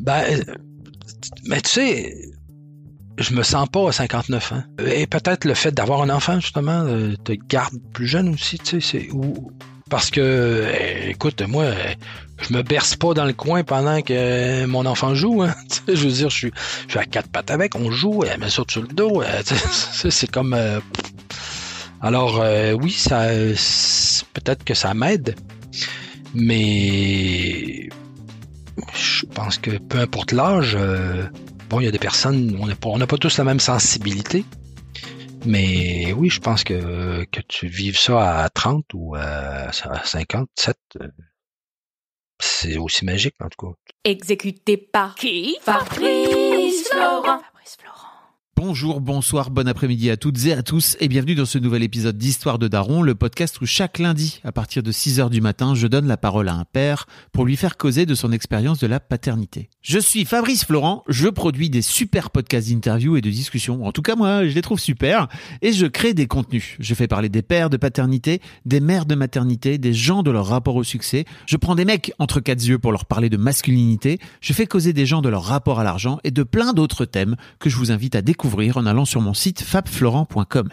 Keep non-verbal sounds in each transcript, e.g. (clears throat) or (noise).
Ben, euh, mais tu sais, je me sens pas à 59 ans. Et peut-être le fait d'avoir un enfant, justement, euh, te garde plus jeune aussi, tu sais, parce que, euh, écoute, moi, je me berce pas dans le coin pendant que mon enfant joue. Hein. (laughs) Je veux dire, je suis, à quatre pattes avec, on joue, elle me saute sur le dos. (laughs) c'est comme. Alors, oui, ça, peut-être que ça m'aide, mais je pense que peu importe l'âge, euh, bon, il y a des personnes, on n'a pas, tous la même sensibilité. Mais oui, je pense que, que tu vives ça à 30 ou à 57, euh, c'est aussi magique en tout cas. Exécuté par qui? Fabrice Florent. Fabrice Florent. Bonjour, bonsoir, bon après-midi à toutes et à tous et bienvenue dans ce nouvel épisode d'Histoire de Daron, le podcast où chaque lundi, à partir de 6 heures du matin, je donne la parole à un père pour lui faire causer de son expérience de la paternité. Je suis Fabrice Florent, je produis des super podcasts d'interviews et de discussions, en tout cas moi je les trouve super, et je crée des contenus. Je fais parler des pères de paternité, des mères de maternité, des gens de leur rapport au succès, je prends des mecs entre quatre yeux pour leur parler de masculinité, je fais causer des gens de leur rapport à l'argent et de plein d'autres thèmes que je vous invite à découvrir en allant sur mon site fabflorent.com.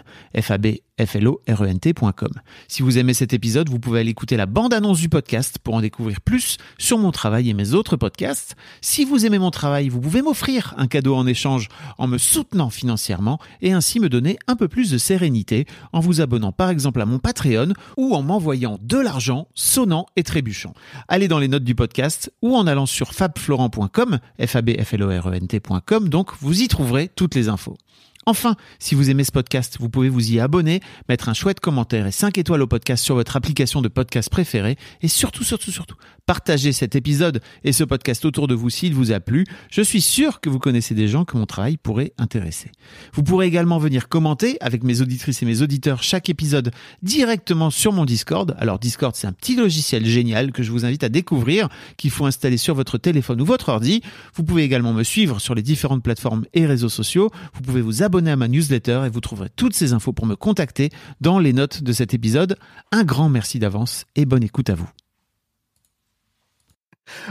a b f l o r e n t.com. Si vous aimez cet épisode, vous pouvez aller écouter la bande-annonce du podcast pour en découvrir plus sur mon travail et mes autres podcasts. Si vous aimez mon travail, vous pouvez m'offrir un cadeau en échange en me soutenant financièrement et ainsi me donner un peu plus de sérénité en vous abonnant par exemple à mon Patreon ou en m'envoyant de l'argent sonnant et trébuchant. Allez dans les notes du podcast ou en allant sur fabflorent.com, f a b f l o r e n t.com, donc vous y trouverez toutes les infos. Enfin, si vous aimez ce podcast, vous pouvez vous y abonner, mettre un chouette commentaire et 5 étoiles au podcast sur votre application de podcast préférée et surtout, surtout, surtout, partagez cet épisode et ce podcast autour de vous s'il vous a plu. Je suis sûr que vous connaissez des gens que mon travail pourrait intéresser. Vous pourrez également venir commenter avec mes auditrices et mes auditeurs chaque épisode directement sur mon Discord. Alors Discord, c'est un petit logiciel génial que je vous invite à découvrir, qu'il faut installer sur votre téléphone ou votre ordi. Vous pouvez également me suivre sur les différentes plateformes et réseaux sociaux. Vous pouvez vous abonner à ma newsletter et vous trouverez toutes ces infos pour me contacter dans les notes de cet épisode. Un grand merci d'avance et bonne écoute à vous.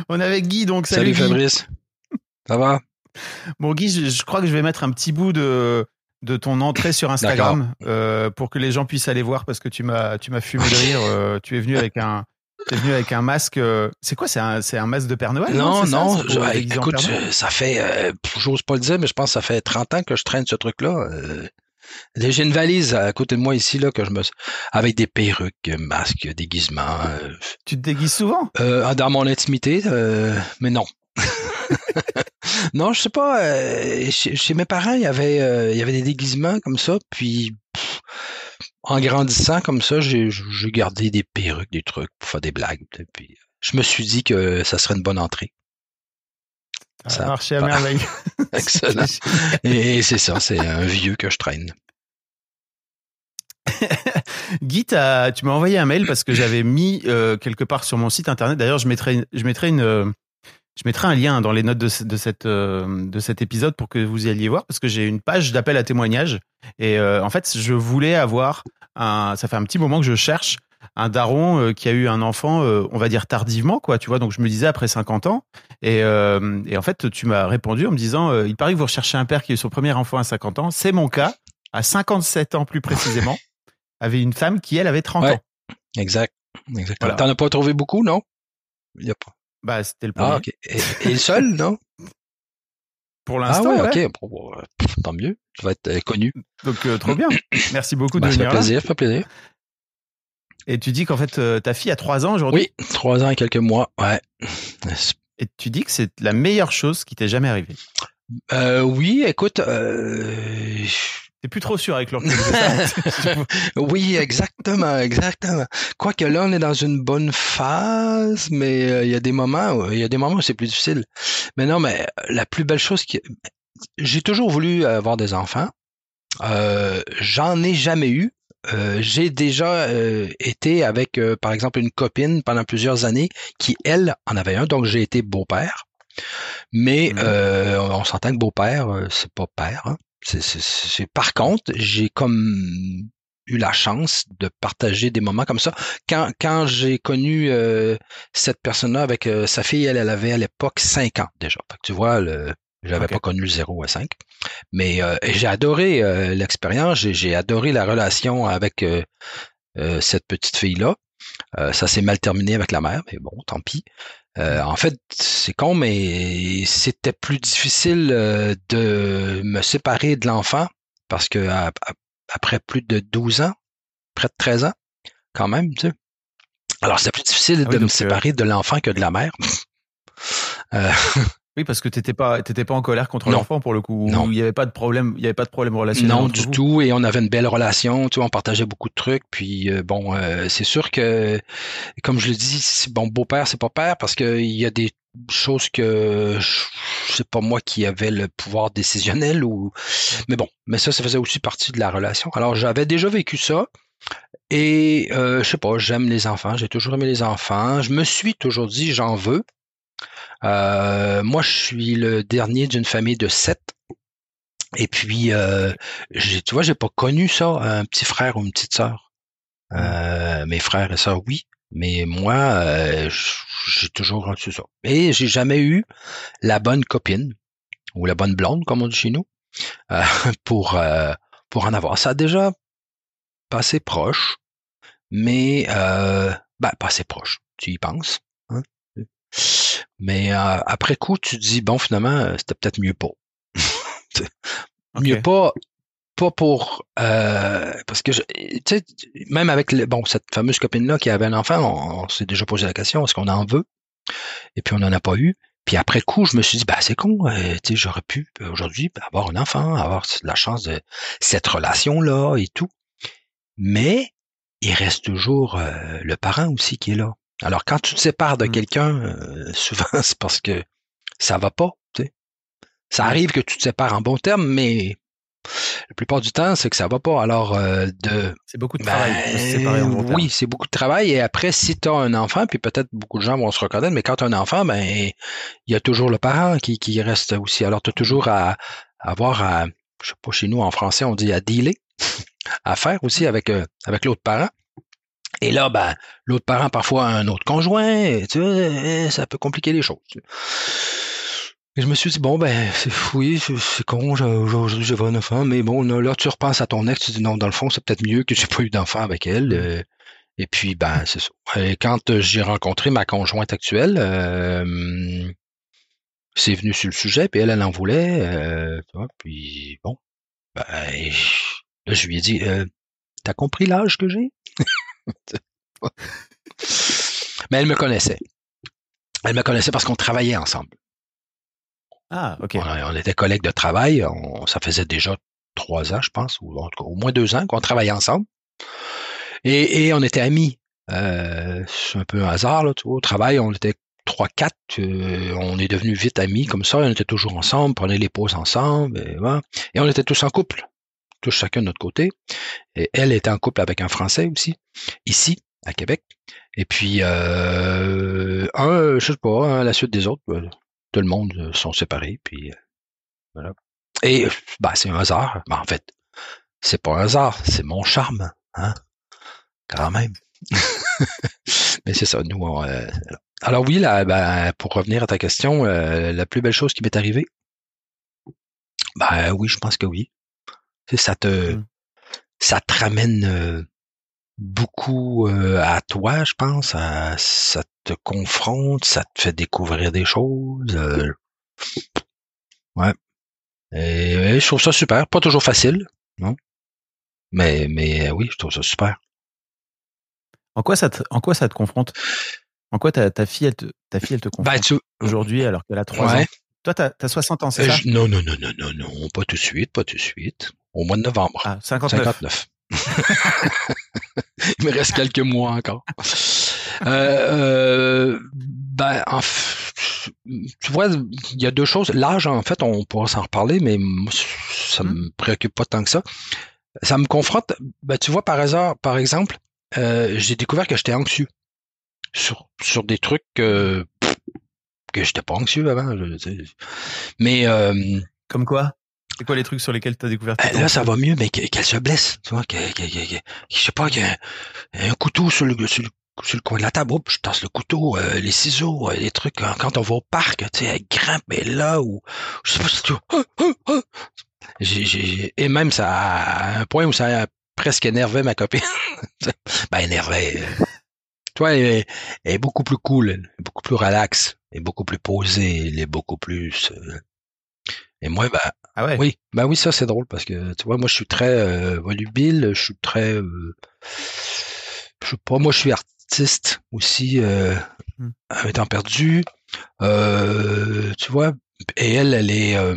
On est avec Guy, donc Salut, salut, Guy. Fabrice. Ça va? Bon Guy, je, je crois que je vais mettre un petit bout de de ton entrée sur Instagram euh, pour que les gens puissent aller voir parce que tu m'as tu m'as fumé de rire. euh, tu es venu avec un es venu avec un masque. euh, c'est quoi C'est un un masque de Père Noël non, ça non, C'est je- écoute, ça fait, j'ose pas le dire, mais je pense que ça fait 30 ans que je traîne ce truc-là. J'ai une valise à côté de moi ici, là, que je me, avec des perruques, masques, déguisements, euh, Tu te déguises souvent? Euh, dans mon intimité, euh, mais non. (laughs) non, je sais pas. chez, chez mes parents, il y avait, il y avait des déguisements comme ça, puis pff, en grandissant comme ça, j'ai j'ai gardé des perruques, des trucs pour faire des blagues. Puis je me suis dit que ça serait une bonne entrée. Ça a marché à merveille. (laughs) Excellent. (laughs) Et c'est ça, c'est un vieux que je traîne. (laughs) Guy, tu m'as envoyé un mail parce que j'avais mis euh, quelque part sur mon site internet. D'ailleurs, je mettrai, je mettrai une, euh, je mettrai un lien dans les notes de, ce- de cette, euh, de cet épisode pour que vous y alliez voir parce que j'ai une page d'appel à témoignages et en fait, je voulais avoir un. Ça fait un petit moment que je cherche un daron euh, qui a eu un enfant, euh, on va dire tardivement, quoi. Tu vois, donc je me disais après 50 ans et, euh, et en fait, tu m'as répondu en me disant, il paraît que vous recherchez un père qui a eu son premier enfant à 50 ans. C'est mon cas, à 57 ans plus précisément (laughs) avait une femme qui, elle, avait 30 Ouais. ans. Exact. Exactement. Voilà. T'en as pas trouvé beaucoup, non? Il y a pas. Bah, c'était le premier. Ah, ok. Et, et seul, (laughs) non? Pour Ah l'instant, ouais, ouais. ok. Bon, tant mieux. Tu vas être connu. Donc, euh, trop bien. Merci beaucoup de Ben, ça fait venir plaisir, ça fait plaisir. Et tu dis qu'en fait, euh, ta fille a 3 ans aujourd'hui? Oui, trois ans et quelques mois, ouais. Et tu dis que c'est la meilleure chose qui t'est jamais arrivée? Euh, oui, écoute, euh, T'es plus trop sûr avec leur (laughs) Oui, exactement, exactement. Quoique là, on est dans une bonne phase, mais euh, il y a des moments, il y a des moments où c'est plus difficile. Mais non, mais la plus belle chose qui, j'ai toujours voulu avoir des enfants. Euh, J'en ai jamais eu. Euh, j'ai déjà euh, été avec, euh, par exemple, une copine pendant plusieurs années qui, elle, en avait un, donc j'ai été beau-père. Mais mmh. on s'entend que beau-père, c'est pas père. Hein. C'est, par contre, j'ai comme eu la chance de partager des moments comme ça. Quand, quand j'ai connu cette personne-là avec sa fille, elle, elle avait à l'époque 5 ans déjà. tu vois, le, j'avais pas connu le 0 à 5. Mais j'ai adoré l'expérience, j'ai, adoré la relation avec cette petite fille-là. ça s'est mal terminé avec la mère, mais bon, tant pis. Euh, en fait, c'est con, mais c'était plus difficile euh, de me séparer de l'enfant parce que après plus de 12 ans, près de 13 ans, quand même, tu sais. Alors, c'est plus difficile ah de me euh, séparer de l'enfant que de la mère. (laughs) Oui, parce que t'étais pas, t'étais pas en colère contre l'enfant pour le coup. Non. Il y avait pas de problème, il y avait pas de problème relationnel. Non, du tout. Et on avait une belle relation. Tu vois, on partageait beaucoup de trucs. Puis euh, bon, euh, c'est sûr que, comme je le dis, bon, beau-père, c'est pas père parce que il y a des choses que c'est pas moi qui avais le pouvoir décisionnel ou, mais bon, mais ça, ça faisait aussi partie de la relation. Alors j'avais déjà vécu ça. Et euh, je sais pas, j'aime les enfants, j'ai toujours aimé les enfants. Je me suis toujours dit j'en veux. Euh, moi, je suis le dernier d'une famille de sept. Et puis, euh, tu vois, j'ai pas connu ça, un petit frère ou une petite sœur. Mmh. Euh, mes frères et sœurs, oui. Mais moi, euh, j'ai toujours reçu ça. Et j'ai jamais eu la bonne copine ou la bonne blonde, comme on dit chez nous, euh, (laughs) pour pour en avoir. Ça a déjà passé proche, mais ben, pas assez proche. Tu y penses. Mais euh, après coup, tu te dis, bon, finalement, euh, c'était peut-être mieux pas. (laughs) Mieux pas, pas pour... Euh, parce que, tu sais, même avec le, bon, cette fameuse copine-là qui avait un enfant, on, s'est déjà posé la question, est-ce qu'on en veut? Et puis on n'en a pas eu. Puis après coup, je me suis dit, bah c'est con, tu sais, j'aurais pu aujourd'hui avoir un enfant, avoir la chance de cette relation-là et tout. Mais il reste toujours le parent aussi qui est là. Alors, quand tu te sépares de mmh. quelqu'un, euh, (laughs) souvent, c'est parce que ça va pas. Tu sais. Ça arrive que tu te sépares en bon terme, mais la plupart du temps, c'est que ça va pas. Alors, euh, de. C'est beaucoup de travail. Ben, oui, c'est beaucoup de travail. Et après, si tu as un enfant, puis peut-être beaucoup de gens vont se reconnaître, mais quand tu as un enfant, ben, il y a toujours le parent qui, qui reste aussi. Alors, tu as toujours à, avoir à, je sais pas, chez nous en français, on dit à dealer, (laughs) à faire aussi avec, euh, avec l'autre parent. Et là, ben, l'autre parent, parfois un autre conjoint, tu sais, ça peut compliquer les choses. Et je me suis dit, bon, ben, c'est oui, c'est con, aujourd'hui j'ai un enfant, mais bon, là, tu repenses à ton ex, tu dis, non, dans le fond, c'est peut-être mieux que j'ai pas eu d'enfant avec elle. Mmh. Euh, et puis, ben, c'est ça. Et quand j'ai rencontré ma conjointe actuelle, euh, c'est venu sur le sujet, puis elle, elle en voulait, euh, puis bon, ben, je lui ai dit, t'as compris l'âge que j'ai? Mais elle me connaissait. Elle me connaissait parce qu'on travaillait ensemble. Ah, OK. On, était collègues de travail. ça faisait déjà trois ans, je pense, ou au moins deux ans qu'on travaillait ensemble. Et, on était amis. Euh, c'est un peu un hasard, là, au travail, on était trois, quatre, euh, on est devenus vite amis comme ça, on était toujours ensemble, prenait les pauses ensemble, et, et on était tous en couple tous chacun de notre côté. Et elle était en couple avec un Français aussi, ici, à Québec. Et puis, euh, un, je sais pas, à la suite des autres, ben, tout le monde sont séparés. Puis, euh, voilà. Et bah, c'est un hasard. Ben, en fait, c'est pas un hasard, c'est mon charme, hein, quand même. (laughs) Mais c'est ça, nous. Euh, alors oui, là, ben, pour revenir à ta question, euh, la plus belle chose qui m'est arrivée, ben oui, je pense que oui ça te, mmh. ça te ramène beaucoup à toi, je pense. ça te confronte, ça te fait découvrir des choses. ouais. Et, je trouve ça super. Pas toujours facile, non? Mais, mais oui, je trouve ça super. En quoi ça te, en quoi ça te confronte? En quoi ta, ta fille, elle te, ta fille, elle te ben, confronte aujourd'hui alors qu'elle a trois ans? Toi, tu as, 60 ans, c'est ça? non, non, non, non, non, non, pas tout de suite, pas tout de suite. Au mois de novembre. Ah, 59. 59. (laughs) Il me reste quelques mois encore. Euh, euh, ben, en f- tu vois, il y a deux choses. L'âge, en fait, on pourra s'en reparler, mais moi, ça me préoccupe pas tant que ça. Ça me confronte. Ben, tu vois, par hasard, par exemple, euh, j'ai découvert que j'étais anxieux sur sur des trucs que que j'étais pas anxieux avant. je- mais euh, Comme quoi? C'est quoi les trucs sur lesquels tu as découvert euh, là, ça va mieux, mais que- qu'elle se blesse, tu vois, que, que, que- que- je sais pas, qu'il y a un, couteau sur le, sur le sur le coin de la table, Oups, je tasse le couteau, euh, les ciseaux, euh, les trucs, quand, quand on va au parc, tu sais, elle grimpe, est là, ou, je sais pas si tu ah, ah. J'ai, j'ai, et même ça, à un point où ça a presque énervé ma copine. (laughs) ben, énervé. euh, Tu vois, elle, est- elle est beaucoup plus cool, elle est beaucoup plus relax, elle est beaucoup plus posée, elle est beaucoup plus, euh, et moi, ben, Ah ouais oui, ben oui, ça c'est drôle parce que tu vois, moi je suis très euh, volubile, je suis très, euh, je sais pas, moi je suis artiste aussi, euh, Hmm. un temps perdu, euh, tu vois, et elle, elle est, euh,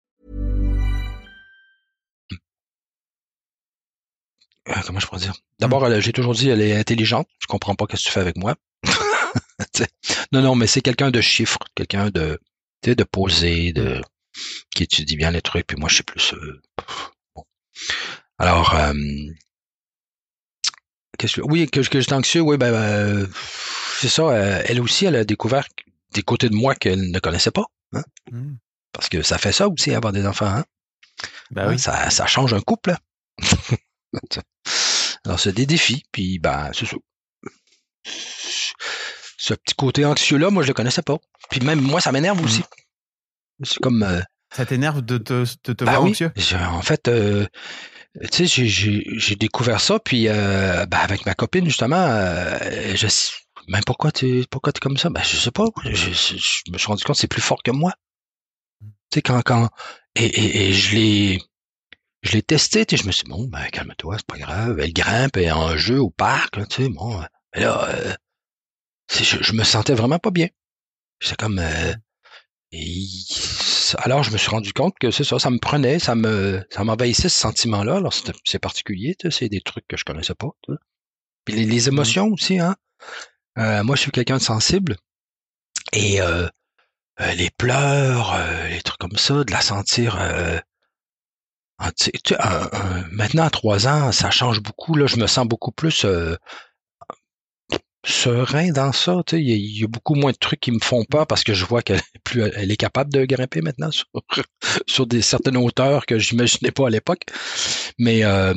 Comment je pourrais dire? D'abord, elle- j'ai toujours dit, elle est intelligente. Je comprends pas ce que tu fais avec moi. (laughs) Non, non, mais c'est quelqu'un de chiffre, quelqu'un de, tu sais, de posé, de qui étudie bien les trucs. Puis moi, je suis plus. euh, bon. Alors, euh, qu'est-ce que oui, que, que j'étais anxieux. Oui, ben, euh, c'est ça. euh, elle aussi, elle a découvert des côtés de moi qu'elle ne connaissait pas. hein. Hmm. Parce que ça fait ça aussi, avoir des enfants. Hein? Bah Hein, oui. ça, ça change un couple. (laughs) Alors, c'est des défis, puis ben, c'est ça. Ce petit côté anxieux-là, moi, je le connaissais pas. Puis même moi, ça m'énerve aussi. C'est comme... euh, Ça t'énerve de te, de te bah voir oui, anxieux? En fait, euh, tu sais, j'ai- découvert ça, puis euh, ben, avec ma copine, justement, euh, je sais même pourquoi tu pourquoi es comme ça? Ben, je sais pas. Je, je- je me suis rendu compte que c'est plus fort que moi. Tu sais, quand, quand et, et, et je l'ai je l'ai testé, tu sais, je me suis dit, bon, ben, calme-toi, c'est pas grave. Elle grimpe, elle est en jeu au parc, là, tu sais, bon. Mais là, euh, je, je me sentais vraiment pas bien. C'est comme euh, et alors, je me suis rendu compte que c'est ça, ça me prenait, ça me, ça m'envahissait ce sentiment-là. Alors, c'est particulier, tu sais, c'est des trucs que je connaissais pas. tu sais. Puis les, les émotions aussi, hein. Euh, moi, je suis quelqu'un de sensible. Et euh, euh, les pleurs, euh, les trucs comme ça, de la sentir. Euh, sais, un- un- maintenant, à trois ans, ça change beaucoup. Là, je me sens beaucoup plus euh, serein dans ça. Il y, a- beaucoup moins de trucs qui me font peur parce que je vois qu'elle (laughs) est capable de grimper maintenant sur, (laughs) sur des certaines hauteurs que j'imaginais pas à l'époque. Mais euh,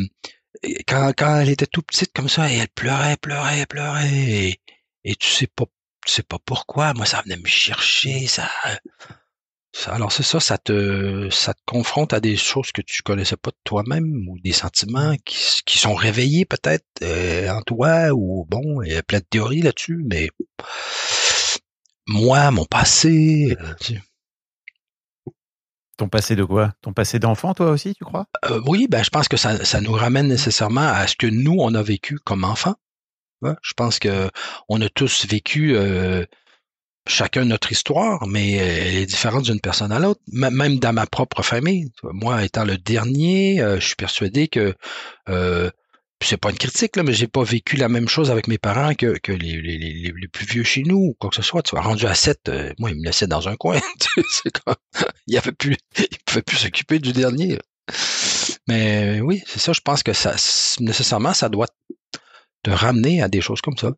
quand, quand elle était toute petite comme ça, et elle pleurait, pleurait, pleurait, et, et tu sais pas, tu sais pas pourquoi. Moi, ça venait me chercher, ça. Alors c'est ça, ça te, ça te confronte à des choses que tu connaissais pas de toi-même ou des sentiments qui, qui sont réveillés peut-être euh, en toi ou bon, il y a plein de théories là-dessus, mais moi, mon passé, euh, tu Ton passé de quoi? Ton passé d'enfant, toi aussi, tu crois? Euh, oui, ben, je pense que ça, ça nous ramène nécessairement à ce que nous, on a vécu comme enfants. Ouais, Je pense que on a tous vécu euh, chacun notre histoire, mais elle est différente d'une personne à l'autre. Même dans ma propre famille. Moi, étant le dernier, euh, je suis persuadé que euh, c'est pas une critique, là, mais j'ai pas vécu la même chose avec mes parents que, que les, les, les, plus vieux chez nous ou quoi que ce soit. Tu vois, rendu à 7, euh, moi, ils me laissaient dans un coin. (laughs) comme, (laughs) il avait plus, il pouvait plus s'occuper du dernier. Mais oui, c'est ça, je pense que ça, nécessairement, ça doit te ramener à des choses comme ça.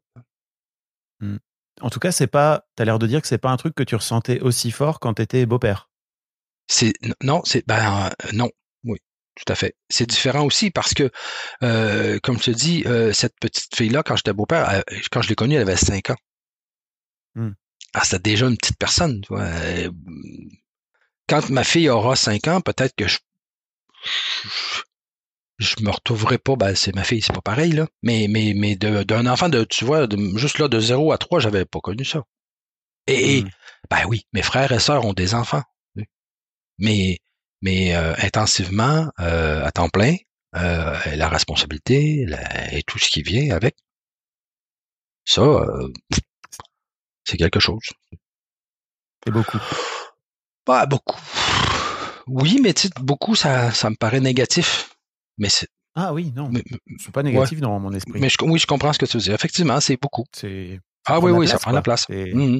Mmh. En tout cas, c'est pas, t'as l'air de dire que c'est pas un truc que tu ressentais aussi fort quand t'étais beau-père. C'est, non, c'est, ben, euh, non, tout à fait. C'est différent aussi parce que, euh, comme je te dis, euh, cette petite fille-là, quand j'étais beau-père, quand je l'ai connue, elle avait 5 ans. Hmm. Ah, c'était déjà une petite personne. Tu vois. Quand ma fille aura 5 ans, peut-être que je, je, me retrouverai pas, ben c'est ma fille, c'est pas pareil, là. Mais, mais, mais d'un enfant de, tu vois, juste là, de 0 à 3, j'avais pas connu ça. Et, hmm. ben oui, mes frères et sœurs ont des enfants. Mais mais euh, intensivement, euh, à temps plein, euh, la responsabilité et tout ce qui vient avec. Ça, c'est quelque chose. C'est beaucoup. Pas beaucoup. Oui, mais tu beaucoup, ça, ça me paraît négatif. Mais. Ah oui, non. Mais, c'est pas négatif dans mon esprit. Mais oui, je comprends ce que tu veux dire. Effectivement, c'est beaucoup. C'est. Ah oui, oui, ça prend la place. Mmh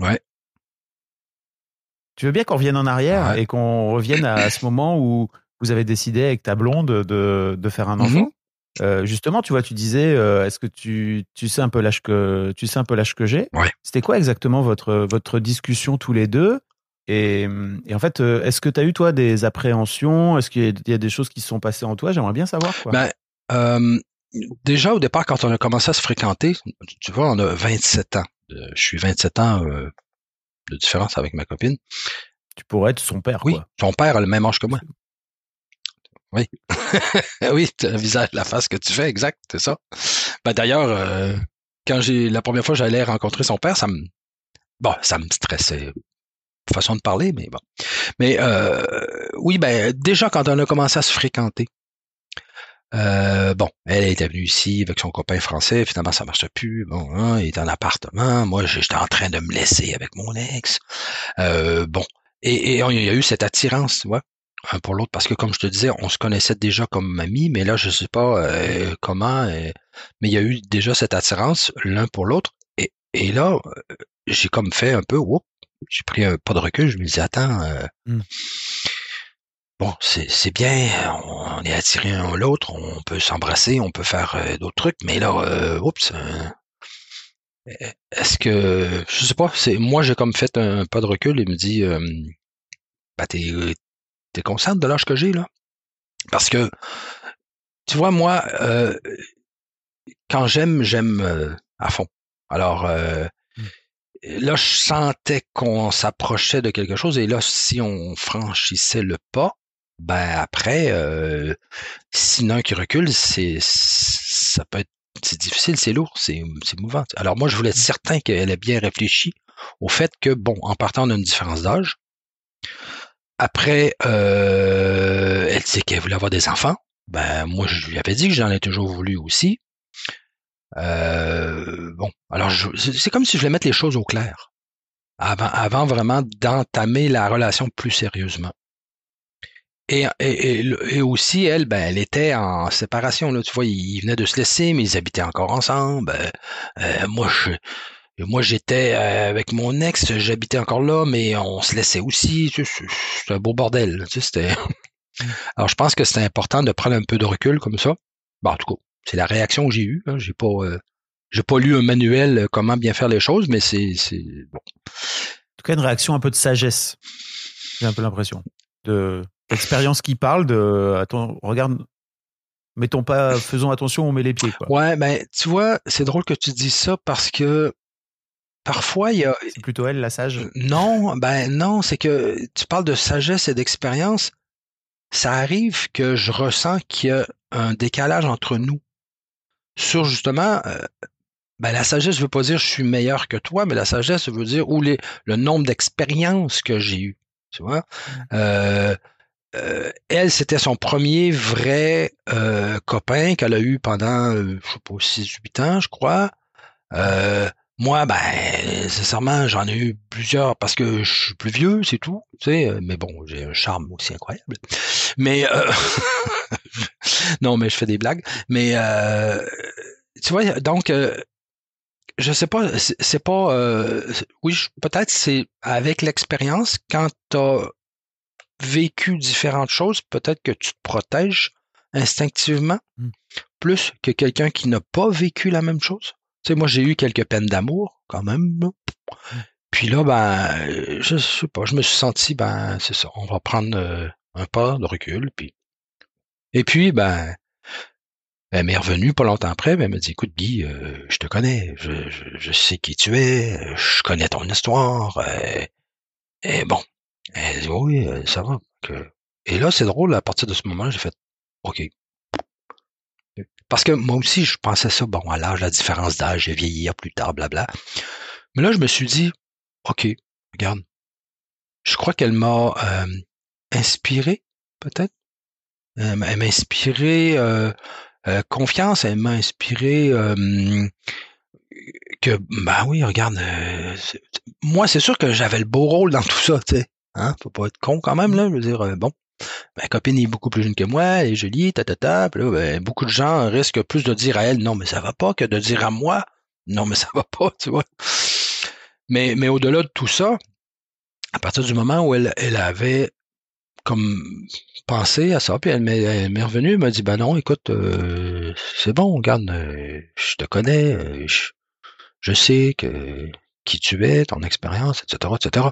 ouais. Tu veux bien qu'on revienne en arrière et qu'on revienne à, ce moment où vous avez décidé avec ta blonde de, de faire un enfant? Mhm. euh, justement, tu vois, tu disais, euh, est-ce que tu, tu sais un peu l'âge que tu sais un peu l'âge que j'ai? Ouais. C'était quoi exactement votre votre discussion tous les deux? Et, et, en fait, euh, est-ce que tu as eu toi des appréhensions? Est-ce qu'il y, a des choses qui se sont passées en toi? J'aimerais bien savoir. Quoi. Ben, euh, déjà au départ, quand on a commencé à se fréquenter, tu vois, on a 27 ans. Je suis 27 ans de différence avec ma copine. Tu pourrais être son père, oui, quoi. Son père a le même âge que moi. (laughs) Oui. (laughs) oui, le visage, la face que tu fais, exact, c'est ça. Ben, d'ailleurs, euh, quand j'ai la première fois j'allais rencontrer son père, ça me bon, ça me stressait. Façon de parler, mais bon. Mais euh, oui, ben déjà quand on a commencé à se fréquenter, euh, bon, elle était venue ici avec son copain français, finalement ça marchait plus. Bon, hein, il est en appartement. Moi, j'étais en train de me laisser avec mon ex. Euh, bon, et, il y a eu cette attirance, tu un pour l'autre, parce que comme je te disais, on se connaissait déjà comme amis, mais là, je sais pas euh, comment, mais il y a eu déjà cette attirance l'un pour l'autre. Et, et là, j'ai comme fait un peu, j'ai pris un pas de recul. Je me disais, attends. Mmh bon, c'est bien, on, est attiré l'un à l'autre, on peut s'embrasser, on peut faire euh, d'autres trucs, mais là, euh, oups, euh, est-ce que, je sais pas, c'est moi j'ai comme fait un pas de recul et me dit, euh, bah t'es t'es consciente de l'âge que j'ai là, parce que tu vois moi, quand j'aime, j'aime à fond. Alors mmh. Là, je sentais qu'on s'approchait de quelque chose et là, si on franchissait le pas, ben après, euh, sinon qui recule, c'est ça peut être c'est difficile, c'est lourd, c'est mouvant. Alors moi, je voulais être mmh. certain qu'elle ait bien réfléchi au fait que, bon, en partant, on a une différence d'âge. Après, euh, elle disait qu'elle voulait avoir des enfants. Ben moi, je lui avais dit que j'en ai toujours voulu aussi. Euh, bon, alors c'est comme si je voulais mettre les choses au clair avant, avant vraiment d'entamer la relation plus sérieusement. Et, et, et, aussi, elle, ben, elle était en séparation. Là. Tu vois, ils venaient de se laisser, mais ils habitaient encore ensemble. Euh, euh, moi, je, moi, j'étais avec mon ex, j'habitais encore là, mais on se laissait aussi. C'est un beau bordel. Tu sais, c'était. Mmh. (laughs) Alors, je pense que c'était important de prendre un peu de recul comme ça. Bon, en tout cas, c'est la réaction que j'ai eue. Hein. J'ai pas, j'ai pas lu un manuel comment bien faire les choses, mais c'est, c'est bon. En tout cas, une réaction un peu de sagesse. J'ai un peu l'impression de expérience qui parle de attends, regarde, mettons pas, faisons attention, on met les pieds. Quoi. Ouais, ben tu vois, c'est drôle que tu dis ça parce que parfois il y a. C'est plutôt elle la sage? Non, ben non, c'est que tu parles de sagesse et d'expérience. Ça arrive que je ressens qu'il y a un décalage entre nous sur justement. Euh, ben, la sagesse veut pas dire je suis meilleur que toi, mais la sagesse veut dire où les, le nombre d'expériences que j'ai eues. Tu vois? Mmh. Euh, euh, elle, c'était son premier vrai euh, copain qu'elle a eu pendant, je sais pas, 6-8 ans, je crois. Moi, ben, sincèrement, j'en ai eu plusieurs parce que je suis plus vieux, c'est tout. Tu sais, mais bon, j'ai un charme aussi incroyable. Mais (laughs) non, mais je fais des blagues. Mais euh, tu vois, donc euh, je sais pas, c'est pas euh, oui, peut-être c'est avec l'expérience quand tu as vécu différentes choses, peut-être que tu te protèges instinctivement Mm. plus que quelqu'un qui n'a pas vécu la même chose. Tu sais, moi j'ai eu quelques peines d'amour quand même. Puis là, ben, je sais pas, je me suis senti, ben, c'est ça, on va prendre euh, un pas de recul, puis et puis, ben, elle m'est revenue pas longtemps après, elle m'a dit, écoute, Guy, euh, je te connais, je, sais qui tu es, je connais ton histoire, euh, et bon. Elle dit, oui, ça va. Et là, c'est drôle, à partir de ce moment, j'ai fait, OK. Parce que moi aussi, je pensais ça, bon, à l'âge, la différence d'âge, je vieillir plus tard, blabla. Mais là, je me suis dit, OK, regarde, je crois qu'elle m'a euh, inspiré, peut-être. Elle m'a inspiré euh, euh, confiance, elle m'a inspiré que, ben oui, regarde, moi, c'est sûr que j'avais le beau rôle dans tout ça, tu sais. Hein? Faut pas être con quand même, là. Je veux dire, bon, ma copine est beaucoup plus jeune que moi, elle est jolie, ta. Puis là, ben, beaucoup de gens risquent plus de dire à elle, non, mais ça va pas, que de dire à moi, non, mais ça va pas, tu vois. Mais, au-delà de tout ça, à partir du moment où elle, avait comme pensé à ça, puis elle m'est, elle m'est revenue, elle m'a dit, ben non, écoute, euh, c'est bon, regarde, euh, je te connais, euh, je, je sais que qui tu es, ton expérience, etc., etc.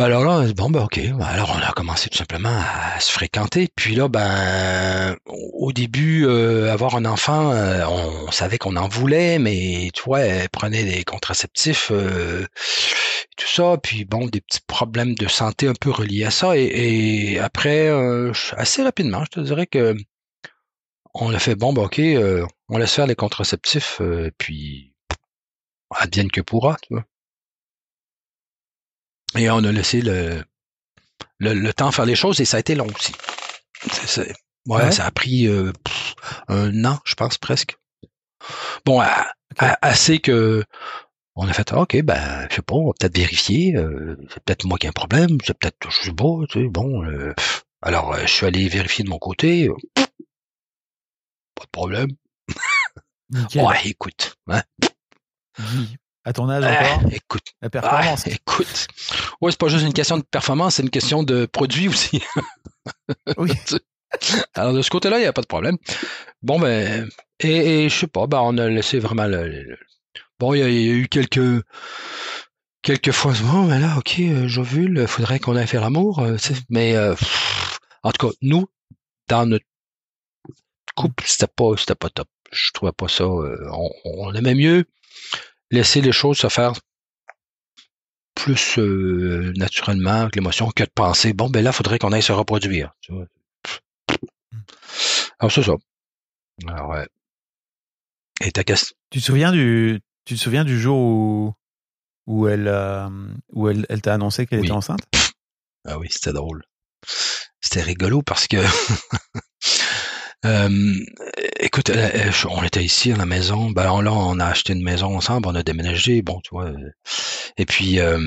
Ben alors là, bon, ben ok. Ben alors on a commencé tout simplement à se fréquenter. Puis là, ben au début, euh, avoir un enfant, euh, on, savait qu'on en voulait, mais tu vois, prenait des contraceptifs, euh, tout ça. Puis bon, des petits problèmes de santé un peu reliés à ça. Et, après, euh, assez rapidement, je te dirais que on a fait bon, ben ok, on laisse faire les contraceptifs, puis advienne que pourra, tu vois. Et on a laissé le, le, le temps faire les choses et ça a été long aussi. C'est- c'est- ouais, Ouais. ça a pris euh, pff, un an, je pense presque. Bon, à- à- assez que on a fait, ok, ben, je sais pas, on va peut-être vérifier. euh, c'est peut-être moi qui ai un problème, c'est peut-être, je sais pas, tu sais, bon. euh, alors, euh, je suis allé vérifier de mon côté. pas de problème. Ouais, écoute, hein, à ton âge ah, encore, écoute, la ah, performance. écoute. Ouais, c'est pas juste une question de performance, c'est une question de produit aussi. Oui. (laughs) Alors de ce côté-là, il n'y a pas de problème. Bon ben et, et je sais pas, ben on a laissé vraiment le. Bon, il y, a, il y a eu quelques quelques fois. Bon, ben là, ok, euh, j'ovule, faudrait qu'on aille faire l'amour. euh, mais euh, pff, en tout cas, nous, dans notre couple, c'était pas c'était pas top. Je trouvais pas ça. euh, on, on aimait mieux laisser les choses se faire plus euh, naturellement avec l'émotion que de penser bon ben là, faudrait qu'on aille se reproduire. Tu vois. Alors c'est ça. Alors ouais. Et ta question? Tu te souviens du, tu te souviens du jour où, où elle, euh, où elle, elle t'a annoncé qu'elle Oui. était enceinte? Ah oui, c'était drôle. C'était rigolo parce que (laughs) euh, écoute, elle- elle- on était ici à la maison, ben là on a acheté une maison ensemble, on a déménagé, bon tu vois. euh, Et puis euh,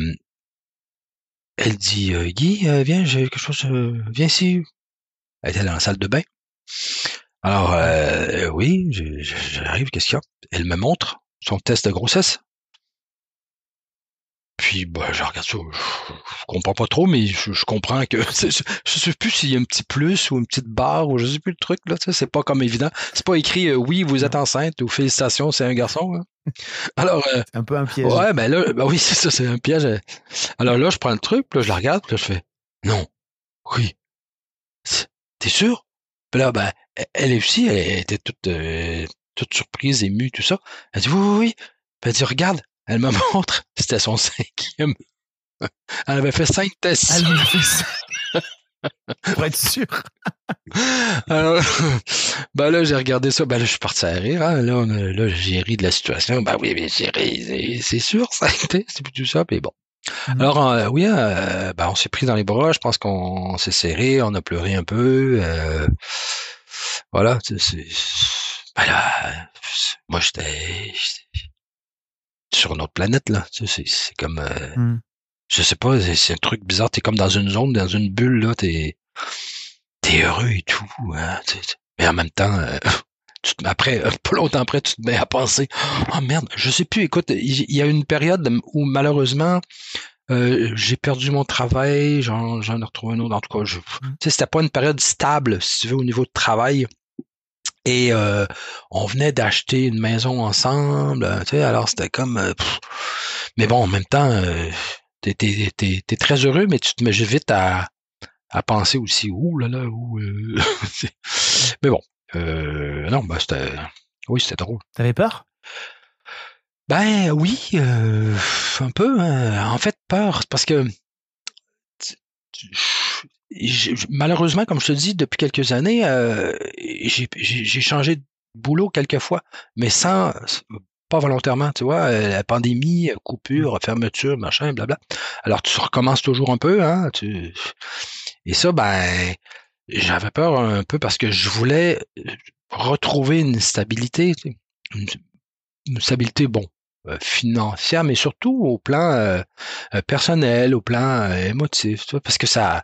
elle dit euh, Guy, euh, viens, j'ai quelque chose, euh, viens ici. Elle était dans la salle de bain. Alors euh, oui, j'arrive, qu'est-ce qu'il y a? Elle me montre son test de grossesse. Puis bah, je regarde ça, je, je comprends pas trop, mais je, je comprends que (laughs) je, je sais plus s'il y a un petit plus ou une petite barre ou je sais plus le truc là, c'est pas comme évident. C'est pas écrit euh, oui vous êtes enceinte ou félicitations c'est un garçon. hein. Alors euh, C'est un peu un piège. ouais ben là ben oui (laughs) c'est ça c'est un piège. Alors là je prends le truc, là je la regarde, puis là je fais non oui t'es sûr? Puis là ben elle- elle aussi elle était toute euh, toute surprise émue tout ça. Elle dit oui oui oui. Puis elle dit regarde elle me (laughs) montre c'était son cinquième. Elle avait fait cinq tests. Elle en a fait ça. (laughs) Pour être sûr. Alors, ben là, j'ai regardé ça, ben là, je suis parti à rire, hein. Là, on a- là, j'ai ri de la situation. Ben oui, mais j'ai ri, c'est- sûr, ça a été, c'est plus tout ça, puis bon. Mhm. Alors, euh, oui, euh, ben, on s'est pris dans les bras, je pense qu'on s'est serré, on a pleuré un peu, euh, voilà, c'est, c'est- ben là, moi, j'étais, j'étais sur une autre planète, là, tu sais, c'est, c'est comme, euh, Hmm. je sais pas, c'est, un truc bizarre, t'es comme dans une zone, dans une bulle, là, t'es, t'es heureux et tout. Hein, mais en même temps, euh, (laughs) tu te, après, pas longtemps après, tu te mets à penser, oh merde, je sais plus. Écoute, il y, a une période où malheureusement, euh, j'ai perdu mon travail, j'en, j'en ai retrouvé un autre. En tout cas, je, mmh. c'était pas une période stable, si tu veux, au niveau de travail. Et euh, on venait d'acheter une maison ensemble, tu sais, alors c'était comme... Euh, mais bon, en même temps, euh, t'es, t'es, t'es, très heureux, mais tu te mets vite à, à penser aussi, ouh là là, ouh... (laughs) mais bon, non, bah c'était... Oui, c'était drôle. T'avais peur? Ben oui, un peu. Hein. En fait, peur, parce que malheureusement, comme je te dis, depuis quelques années, euh, j'ai changé de boulot quelques fois, mais sans pas volontairement, tu vois, euh, la pandémie, coupure, fermeture, machin, blabla. Alors tu recommences toujours un peu, hein, et ça, ben, j'avais peur un peu parce que je voulais retrouver une stabilité, une, stabilité, bon, euh, financière, mais surtout au plan personnel, au plan émotif, tu vois, parce que ça,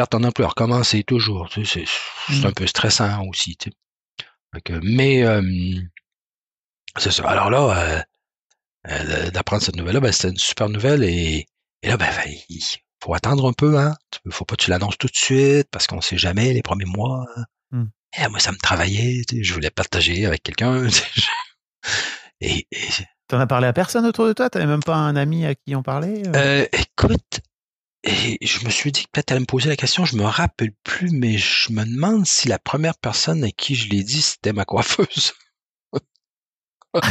perdre ton emploi, recommencer toujours. Tu sais, c'est mmh. un peu stressant aussi. Tu sais. mais c'est ça. Alors là, euh, d'apprendre cette nouvelle-là, ben, c'était une super nouvelle et, et là, ben, il faut attendre un peu, hein. Faut pas que tu l'annonces tout de suite parce qu'on sait jamais les premiers mois. Hein. Mmh. Et moi, ça me travaillait. Tu sais, je voulais partager avec quelqu'un. (laughs) et, et T'en as parlé à personne autour de toi? T'avais même pas un ami à qui en parler euh? euh, Écoute, et je me suis dit que peut-être elle me poser la question, je me rappelle plus, mais je me demande si la première personne à qui je l'ai dit, c'était ma coiffeuse. (laughs) ouais,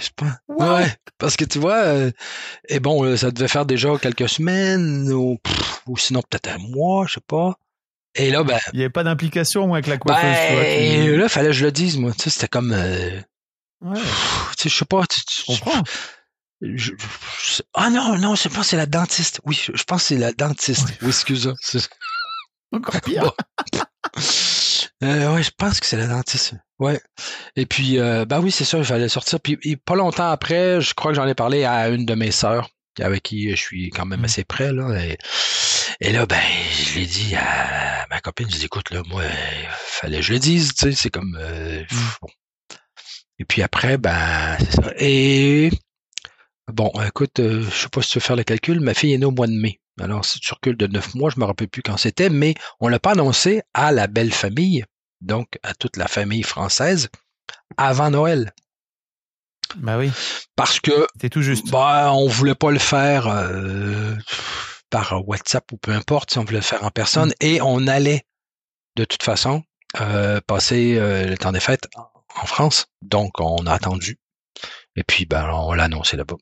je pense. Ouais, parce que tu vois, euh, et bon, euh, ça devait faire déjà quelques semaines, ou, ou sinon peut-être un mois, je sais pas. Et là, ben. Il n'y avait pas d'implication, moi, avec la coiffeuse. Ben, et là, fallait que je le dise, moi. Tu sais, c'était comme. Euh, ouais. Tu sais, je sais pas. Tu, tu, comprends. Je, ah non, non, je pense que c'est la dentiste. Oui, je pense que c'est la dentiste. Oui, excuse-moi. Encore pire. Euh, ouais, je pense que c'est la dentiste. Ouais. Et puis, euh, bah oui, c'est ça, il fallait sortir. Puis, pas longtemps après, je crois que j'en ai parlé à une de mes sœurs, avec qui je suis quand même mm. assez près, là. Et, là, ben, je l'ai dit à ma copine, je dis, écoute, là, moi, il fallait que je le dise, tu sais, c'est comme, euh, mm. bon. Et puis après, ben, c'est ça. Et Bon, écoute, euh, je sais pas si tu veux faire le calcul, ma fille est née au mois de mai. Alors, si tu recules de neuf mois, je me rappelle plus quand c'était, mais on l'a pas annoncé à la belle famille, donc à toute la famille française, avant Noël. Bah oui. Parce que c'est tout juste. Bah, on voulait pas le faire euh, par WhatsApp ou peu importe, si on voulait le faire en personne, mm. et on allait de toute façon euh, passer le temps des fêtes en France. Donc, on a attendu. Et puis, ben, on l'a annoncé là-bas.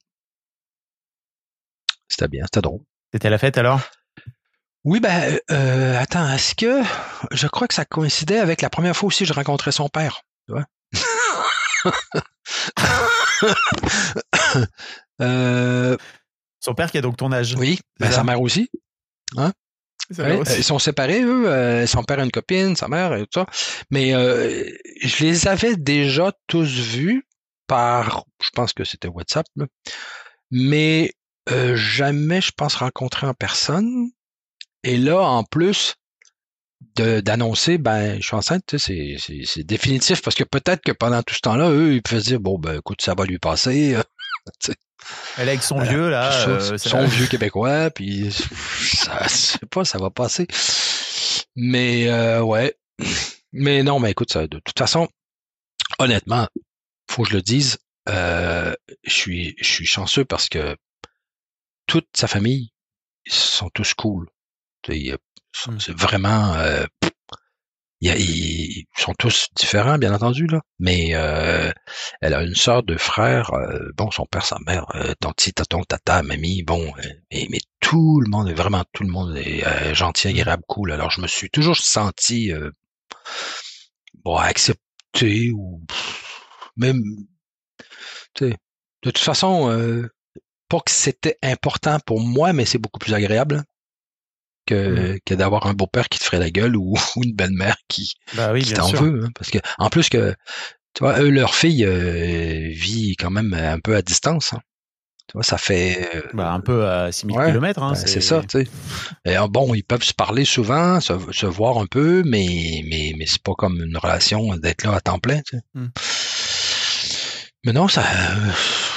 C'était bien, c'était drôle. C'était la fête alors? Oui, ben, euh, attends, est-ce que je crois que ça coïncidait avec la première fois aussi que je rencontrais son père, tu vois? (laughs) Euh, Son père qui a donc ton âge. Oui, ben, sa mère aussi. Hein? Ils sont séparés, eux. Euh, son père a une copine, sa mère et tout ça. Mais je les avais déjà tous vus par, je pense que c'était WhatsApp, mais euh, jamais, je pense, rencontrer en personne. Et là, en plus d'annoncer, ben, je suis enceinte, c'est définitif parce que peut-être que pendant tout ce temps-là, eux, ils pouvaient se dire, bon, ben, écoute, ça va lui passer. (laughs) Elle est avec son vieux, là. Euh, son vieux québécois, puis (laughs) ça, je sais pas, ça va passer. Mais, euh, ouais. Mais non, mais écoute, ça, de toute façon, honnêtement, faut que je le dise, euh, je suis, je suis chanceux parce que toute sa famille, ils sont tous cool. Mmh. C'est vraiment, euh, ils sont tous différents, bien entendu là. Mais euh, elle a une sœur, deux frères, euh, bon, son père, sa mère, euh, tante, tonton, tata, mamie, bon, mais, mais tout le monde, vraiment tout le monde est gentil, mmh. agréable, cool. Alors je me suis toujours senti bon accepté ou même, de toute façon, euh, pas que c'était important pour moi, mais c'est beaucoup plus agréable que, mmh. que d'avoir un beau-père qui te ferait la gueule ou, (laughs) une belle-mère qui, bah qui t'en veut. Hein, parce que, en plus que, tu vois, eux, leur fille euh, vit quand même un peu à distance. Hein. Tu vois, ça fait. euh, Bah, un peu à 6000 Ouais, km. Hein, ben, c'est ça, tu sais. Et, euh, bon, ils peuvent se parler souvent, se, se voir un peu, mais, mais, mais c'est pas comme une relation d'être là à temps plein, tu sais. Hmm. Mais non, ça, euh,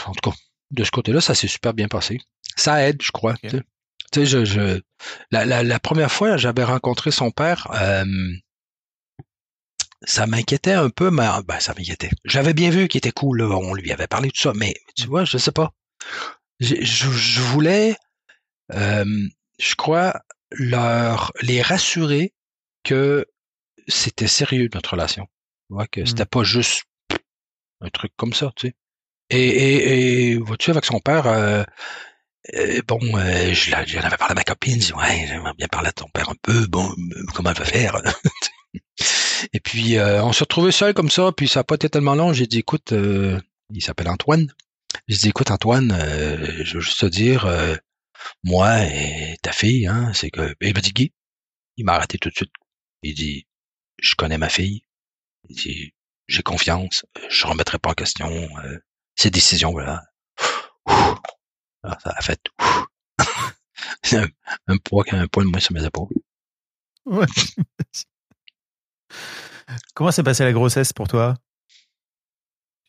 en tout cas, de ce côté-là, ça s'est super bien passé. Ça aide, je crois. Tu sais, Tu sais, je, je, la, la, la première fois, j'avais rencontré son père, euh, ça m'inquiétait un peu, mais ben, ça m'inquiétait. J'avais bien vu qu'il était cool, là, on lui avait parlé de tout ça, mais tu vois, je sais pas. Je, je voulais, euh, je crois, leur les rassurer que c'était sérieux notre relation. Tu vois, que Mm. c'était pas juste un truc comme ça, tu sais. Et, et, et vois-tu, avec son père, euh, euh, bon, euh, j'en avais parlé à ma copine, je dis, ouais, j'aimerais bien parler à ton père un peu, bon, euh, comment elle va faire? (laughs) et puis, euh, on s'est retrouvés seuls comme ça, puis ça n'a pas été tellement long, j'ai dit, écoute, euh, il s'appelle Antoine. J'ai dit, écoute, Antoine, je veux juste te dire, moi et ta fille, hein, c'est que, et il m'a dit, Guy, il m'a arrêté tout de suite. Il dit, je connais ma fille. Il dit, j'ai confiance, je remettrai pas en question euh, ses décisions, voilà. Alors, ça a fait un, (laughs) un poids, un poids de moins sur mes épaules. Ouais. Comment s'est passée la grossesse pour toi?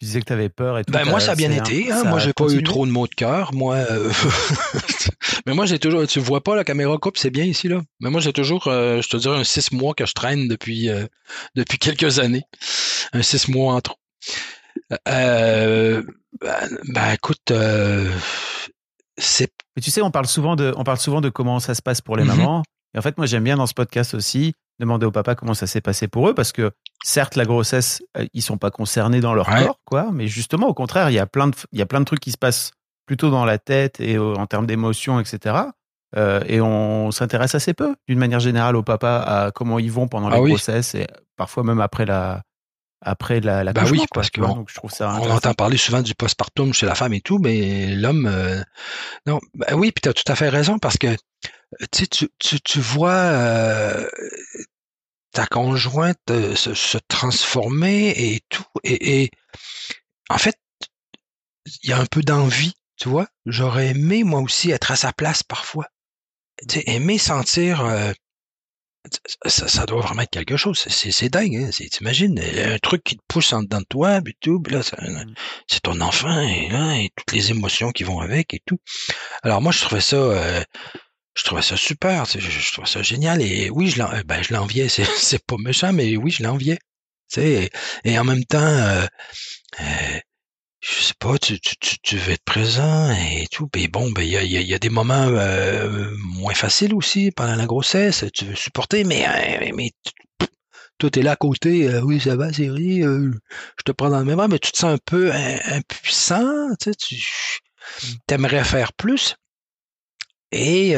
Tu disais que tu avais peur et tout. Ben moi ça a bien été, hein. moi j'ai pas eu trop de mots de cœur, moi. euh, (laughs) Mais moi j'ai toujours, tu vois pas la caméra coupe, c'est bien ici là. Mais moi j'ai toujours, euh, je te dirais un six mois que je traîne depuis euh, depuis quelques années, un six mois en trop. Euh, ben, ben, écoute, euh, c'est Mais tu sais, on parle souvent de, on parle souvent de comment ça se passe pour les Mhm. mamans. Et en fait, moi, j'aime bien dans ce podcast aussi demander au papa comment ça s'est passé pour eux, parce que certes, la grossesse, euh, ils sont pas concernés dans leur Ouais. corps, quoi. Mais justement, au contraire, il y a plein de, il y a plein de trucs qui se passent plutôt dans la tête et en termes d'émotions, etc. Euh, et on s'intéresse assez peu, d'une manière générale, au papa à comment ils vont pendant Ah la oui. grossesse et parfois même après la, après la, la Ben oui, parce tu vois. qu'on- Donc, je trouve ça on entend parler souvent du postpartum chez la femme et tout, mais l'homme, euh, non, ben oui, puis tu as tout à fait raison parce que euh, tu tu, tu, vois euh, ta conjointe se, se transformer et tout, et, et en fait, il y a un peu d'envie, tu vois. J'aurais aimé moi aussi être à sa place parfois, tu aimer sentir. euh, ça, ça doit vraiment être quelque chose. C'est- dingue. Hein? C'est- T'imagines, un truc qui te pousse en dedans de toi, puis tout, puis là, ça- Mm. c'est ton enfant, et, là, et toutes les émotions qui vont avec et tout. Alors moi, je trouvais ça, euh, je trouvais ça super, je, je trouvais ça génial. Et oui, je euh, ben, l'enviais. C'est (laughs) c'est pas méchant, mais oui, je l'enviais. Tu sais, et, et en même temps, euh, euh, je sais pas, tu, tu, tu, tu veux être présent et tout. Puis bon, ben il y a, il y a- il y a des moments euh, moins faciles aussi pendant la grossesse. Tu veux supporter, mais euh, mais toi, t'es là à côté. euh, oui, ça va, Chérie. euh, je te prends dans le même bras, mais tu te sens un peu im- impuissant. Tu sais, tu t'aimerais faire plus. Et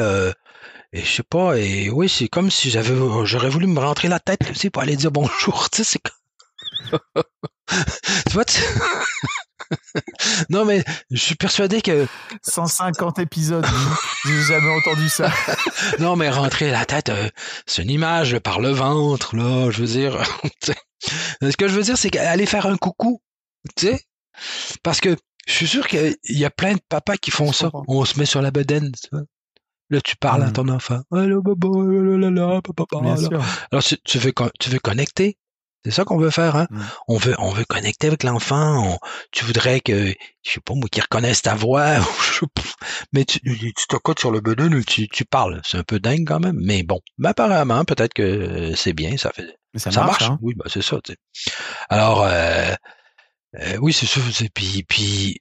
et je sais pas, et oui, c'est comme si j'avais j'aurais voulu me rentrer la tête, tu sais, pour aller dire bonjour, (laughs) tu sais, c'est (laughs) tu vois, tu- (laughs) non, mais je suis persuadé que 150 épisodes, (laughs) j'ai jamais entendu ça. (laughs) non, mais rentrer la tête, euh, c'est une image par le ventre, là, je veux dire. Ce que je veux dire, c'est qu'aller faire un coucou, tu sais, parce que je suis sûr qu'il y a plein de papas qui font ça. comprends. On se met sur la bedaine, tu vois. Là, tu parles à Mhm. ton enfant. Alors, tu, tu veux, tu veux connecter? C'est ça qu'on veut faire, hein? Mm. On veut, on veut connecter avec l'enfant. on- Tu voudrais que, je sais pas, moi, qu'il reconnaisse ta voix. (laughs) je sais pas. mais tu, tu te cotes sur le bedon et tu, tu parles. C'est un peu dingue quand même. Mais bon. Mais apparemment, peut-être que c'est bien. Ça fait, Mais ça, ça, marche, marche. hein. Oui, bah, c'est ça, tu sais. Alors, euh, euh, oui, c'est c'est- Puis, puis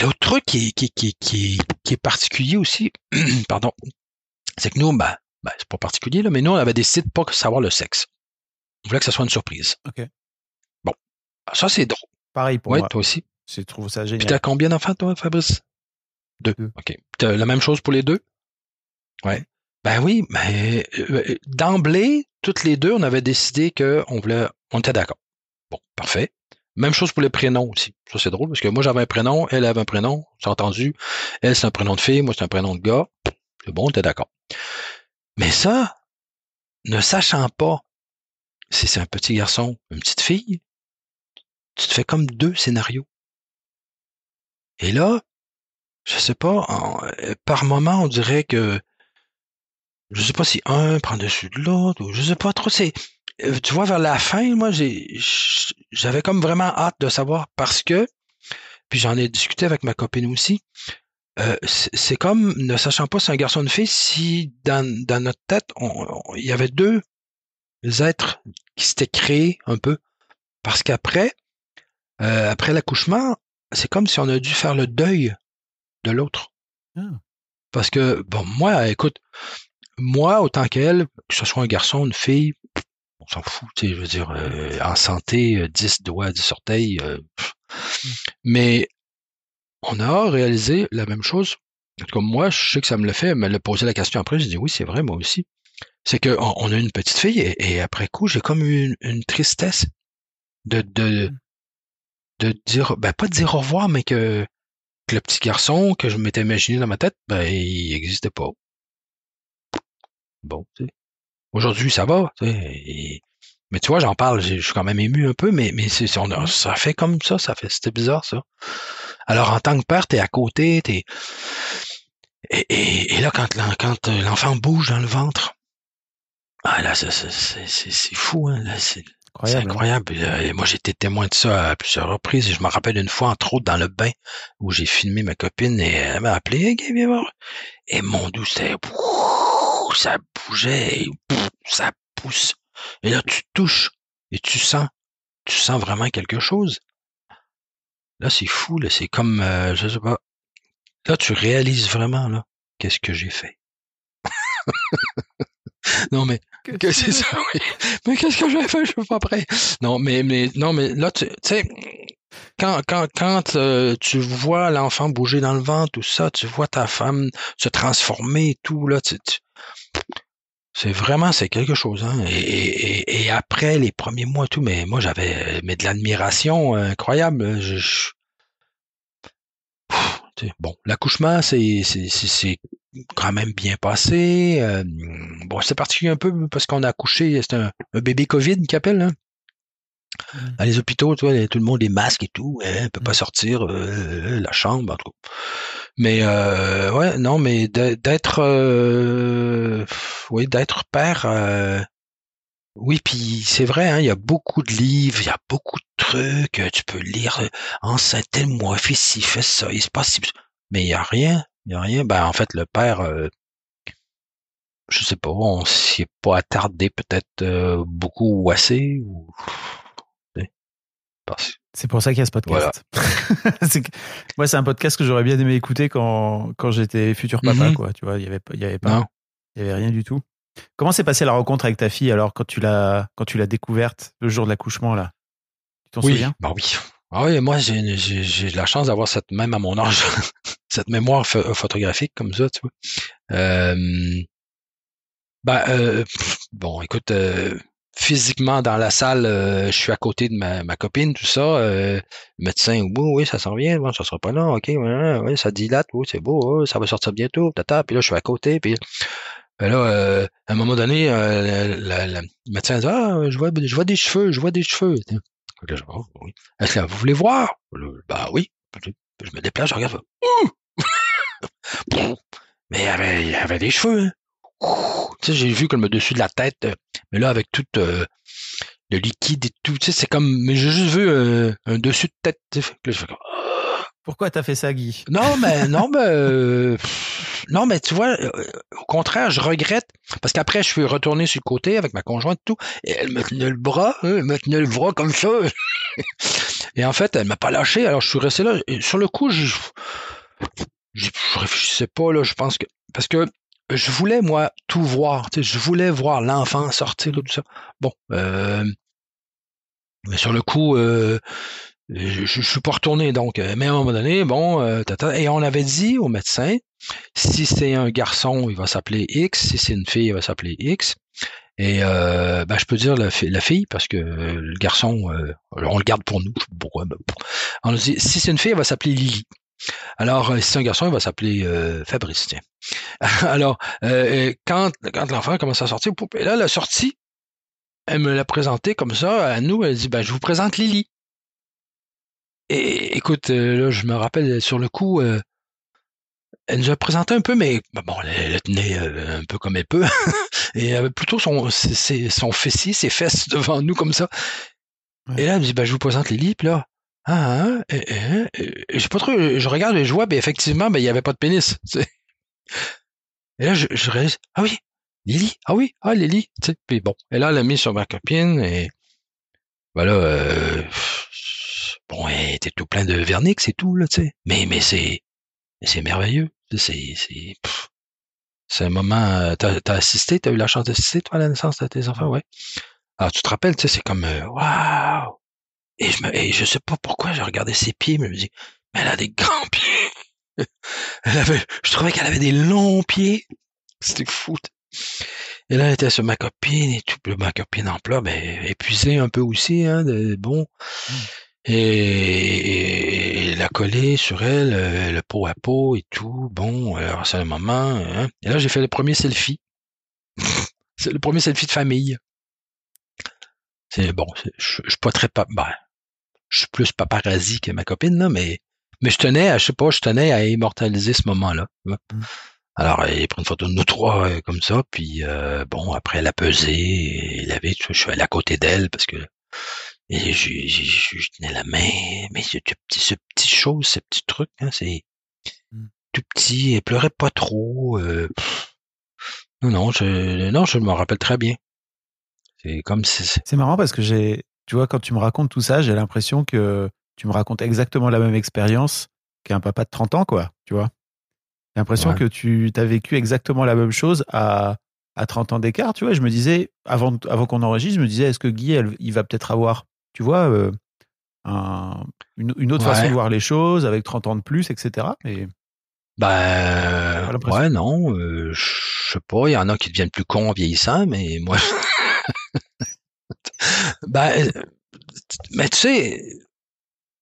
l'autre truc qui, est- qui, qui, qui, qui est particulier aussi, (clears throat) pardon, c'est que nous, ben, ben, c'est pas particulier, là, mais nous, on avait décidé de pas savoir le sexe. On voulait que ça soit une surprise. Ok. Bon. Ça, c'est drôle. Pareil pour Oui, moi. toi aussi. Je trouve ça Puis génial. t'as combien d'enfants, toi, Fabrice? Deux. Deux. OK. T'as la même chose pour les deux? Ouais. Ben oui, mais euh, d'emblée, toutes les deux, on avait décidé qu'on voulait, on était d'accord. Bon, parfait. Même chose pour les prénoms aussi. Ça, c'est drôle parce que moi, j'avais un prénom, elle avait un prénom, c'est entendu. Elle, c'est un prénom de fille, moi, c'est un prénom de gars. C'est bon, on était d'accord. Mais ça, ne sachant pas si c'est un petit garçon, une petite fille, tu te fais comme deux scénarios. Et là, je sais pas, par moment, on dirait que je sais pas si un prend dessus de l'autre, ou je sais pas trop. C'est, tu vois, vers la fin, moi, j'avais comme vraiment hâte de savoir parce que, puis j'en ai discuté avec ma copine aussi. c'est comme, ne sachant pas si c'est un garçon ou une fille, si dans notre tête, il y avait deux êtres qui s'étaient créés un peu. Parce qu'après, euh, après l'accouchement, c'est comme si on a dû faire le deuil de l'autre. Ah. Parce que, bon, moi, écoute, moi, autant qu'elle, que ce soit un garçon, une fille, on s'en fout, tu sais, je veux dire, euh, en santé, 10 euh, doigts, 10 orteils. Mm. Mais on a réalisé la même chose. Comme moi, je sais que ça me le fait, elle me l'a posé la question après, j'ai dit oui, c'est vrai, moi aussi. C'est qu'on on a une petite fille et, après coup, j'ai comme eu une, tristesse de, de, mm de dire, ben pas de dire au revoir, mais que, que le petit garçon que je m'étais imaginé dans ma tête, ben il n'existait pas. Bon, tu sais. Aujourd'hui, ça va, tu sais. mais tu vois, j'en parle, je suis quand même ému un peu, mais, mais c'est, on ça fait comme ça, ça fait, c'était bizarre, ça. Alors, en tant que père, t'es à côté, t'es, et, et, et là, quand, quand l'enfant bouge dans le ventre, ah là, c'est, c'est, fou, hein, c'est, c'est incroyable. Euh, moi, j'ai été témoin de ça à plusieurs reprises. Et je me rappelle une fois, entre autres, dans le bain, où j'ai filmé ma copine et elle m'a appelé, hey, viens voir. Et mon doux, c'était, ça bougeait, et, ça pousse. Et là, tu touches et tu sens, tu sens vraiment quelque chose. Là, c'est fou, là, c'est comme, euh, je sais pas. Là, tu réalises vraiment, là, qu'est-ce que j'ai fait. (laughs) non, mais que c'est ça, oui. Mais qu'est-ce que j'ai fait? Je suis pas prêt. Non, mais, mais, non, mais là, tu sais, quand, quand, quand euh, tu vois l'enfant bouger dans le vent, tout ça, tu vois ta femme se transformer, tout, là, tu, c'est vraiment, c'est quelque chose, hein. Et, et, et, après les premiers mois, tout, mais moi, j'avais, mais de l'admiration incroyable. Je, bon, l'accouchement, c'est, c'est, c'est quand même bien passé. Euh, bon, c'est particulier un peu parce qu'on a accouché, c'est un, bébé COVID qui appelle. Hein. Mmh. Dans les hôpitaux, tu vois, tout le monde est masque et tout, hein, on peut pas mmh. sortir euh, la chambre, en tout cas. Mais euh, ouais, non, mais d'être oui, d'être père oui, puis c'est vrai, hein, il y a beaucoup de livres, il y a beaucoup de trucs, tu peux lire enceinte tel mois, fais ci, fais ça, il se passe mais il y a rien il n'y a rien. Ben, en fait, le père, euh, je sais pas, on s'y est pas attardé peut-être euh, beaucoup ou assez. Ou... C'est pour ça qu'il y a ce podcast. (laughs) Moi, c'est un podcast que j'aurais bien aimé écouter quand, quand j'étais futur papa, mm-hmm. quoi. Tu vois, il y avait, il y avait pas, il y avait rien du tout. Comment s'est passée la rencontre avec ta fille alors quand tu l'as, quand tu l'as découverte le jour de l'accouchement là? Tu t'en souviens? Bah oui. Ah oui, moi j'ai la chance d'avoir cette même à mon âge (laughs) cette mémoire photographique comme ça, tu vois. Euh, ben, euh, bon, écoute, euh, physiquement dans la salle, je suis à côté de ma, ma copine, tout ça. médecin, oui, oui, ça s'en vient, bon, ça sera pas là, ok, ouais, ouais, ça dilate, oui, c'est beau, ça va sortir bientôt, tata. Puis là, je suis à côté, puis ben là, à un moment donné, le médecin dit, ah, je vois, je vois des cheveux, je vois des cheveux. Oh, oui. Est-ce que vous voulez voir? Bah oui. Je me déplace, je regarde. Mais il y, avait, il avait des cheveux. Hein. Tu sais, j'ai vu comme le dessus de la tête, euh, mais là, avec tout euh, le liquide et tout, tu sais, c'est comme, mais j'ai juste vu euh, un dessus de tête. Pourquoi t'as fait ça, Guy? Non, mais non, mais non, mais tu vois, au contraire, je regrette parce qu'après, je suis retourné sur le côté avec ma conjointe et tout, et elle me tenait le bras, hein, elle me tenait le bras comme ça. et en fait, elle m'a pas lâché. Alors, je suis resté là. Et sur le coup, je, je, réfléchissais pas là. Je pense que parce que je voulais moi tout voir. Je voulais voir l'enfant sortir tout ça. Bon, euh, mais sur le coup. Euh, je, je, suis pas retourné donc, euh, mais à un moment donné, bon, euh, et on avait dit au médecin, si c'est un garçon, il va s'appeler X, si c'est une fille, il va s'appeler X. Et euh, ben, je peux dire la, fille parce que le garçon, on le garde pour nous. Pourquoi On dit, si c'est une fille, elle va s'appeler Lily. Alors, c'est un garçon, il va s'appeler Fabrice. Tiens. (laughs) Alors, quand, quand l'enfant commence à sortir, et là, la sortie, elle me l'a présenté comme ça à nous. Elle dit, ben, je vous présente Lily. Et écoute, euh, là, je me rappelle sur le coup, euh, elle nous a présenté un peu, mais bah, bon, elle, elle tenait euh, un peu comme elle peut, (laughs) et elle avait plutôt son, ses- son fessier, ses fesses (laughs) devant nous comme ça. Ouais. Et là, elle me dit, bah, je vous présente Lily, puis là, ah, ah, et, et, et j'ai pas trop, je regarde et je vois, ben effectivement, ben il y avait pas de pénis. Et là, je, je réalise, ah oui, Lily, ah oui, ah Lily, tu sais. Puis bon, et là, elle l'a mis sur ma copine et voilà, euh, bon, elle était tout plein de vernix et tout là, tu sais. Mais mais c'est c'est merveilleux, c'est c'est c'est un moment. euh, T'as as assisté, t'as eu la chance d'assister toi à la naissance de tes enfants, ouais. Alors tu te rappelles, tu sais, c'est comme euh, waouh. Et je me, et je sais pas pourquoi j'ai regardé ses pieds, mais je me dis, mais elle a des grands pieds. (laughs) elle avait, je trouvais qu'elle avait des longs pieds. C'était fou. Et là, elle était sur ma copine et tout. Ma copine en plat, ben, épuisée un peu aussi, hein, de, bon. Et, et la coller sur elle, euh, le pot à pot et tout. Bon, alors c'est un moment. Hein. Et là, j'ai fait le premier selfie. (laughs) c'est le premier selfie de famille. C'est bon, je, je suis pas très pa- ben, je suis plus paparazzi que ma copine, là, mais, mais je tenais à, je sais pas, je tenais à immortaliser ce moment-là. Mm. Alors, elle pris une photo de nous trois euh, comme ça, puis euh, bon, après elle a pesé, et elle avait, je suis allé à côté d'elle parce que et je, je, je- je tenais la main, mais ce petit, ce petit chose, ce petit truc, hein, c'est Mm. tout petit, elle pleurait pas trop. euh, non, non, je, non, je me rappelle très bien. C'est comme si, C'est marrant parce que j'ai, tu vois, quand tu me racontes tout ça, j'ai l'impression que tu me racontes exactement la même expérience qu'un papa de 30 ans, quoi, tu vois. J'ai l'impression Ouais. que tu as vécu exactement la même chose à, à 30 ans d'écart, tu vois. Je me disais, avant, avant qu'on enregistre, je me disais, est-ce que Guy, elle- il va peut-être avoir, tu vois, euh, un- une, une autre Ouais. façon de voir les choses avec 30 ans de plus, etc. Et Ben, l'impression. ouais, non, euh, je sais pas, il y en a qui deviennent plus cons en vieillissant, mais moi, (laughs) ben, euh, mais tu sais,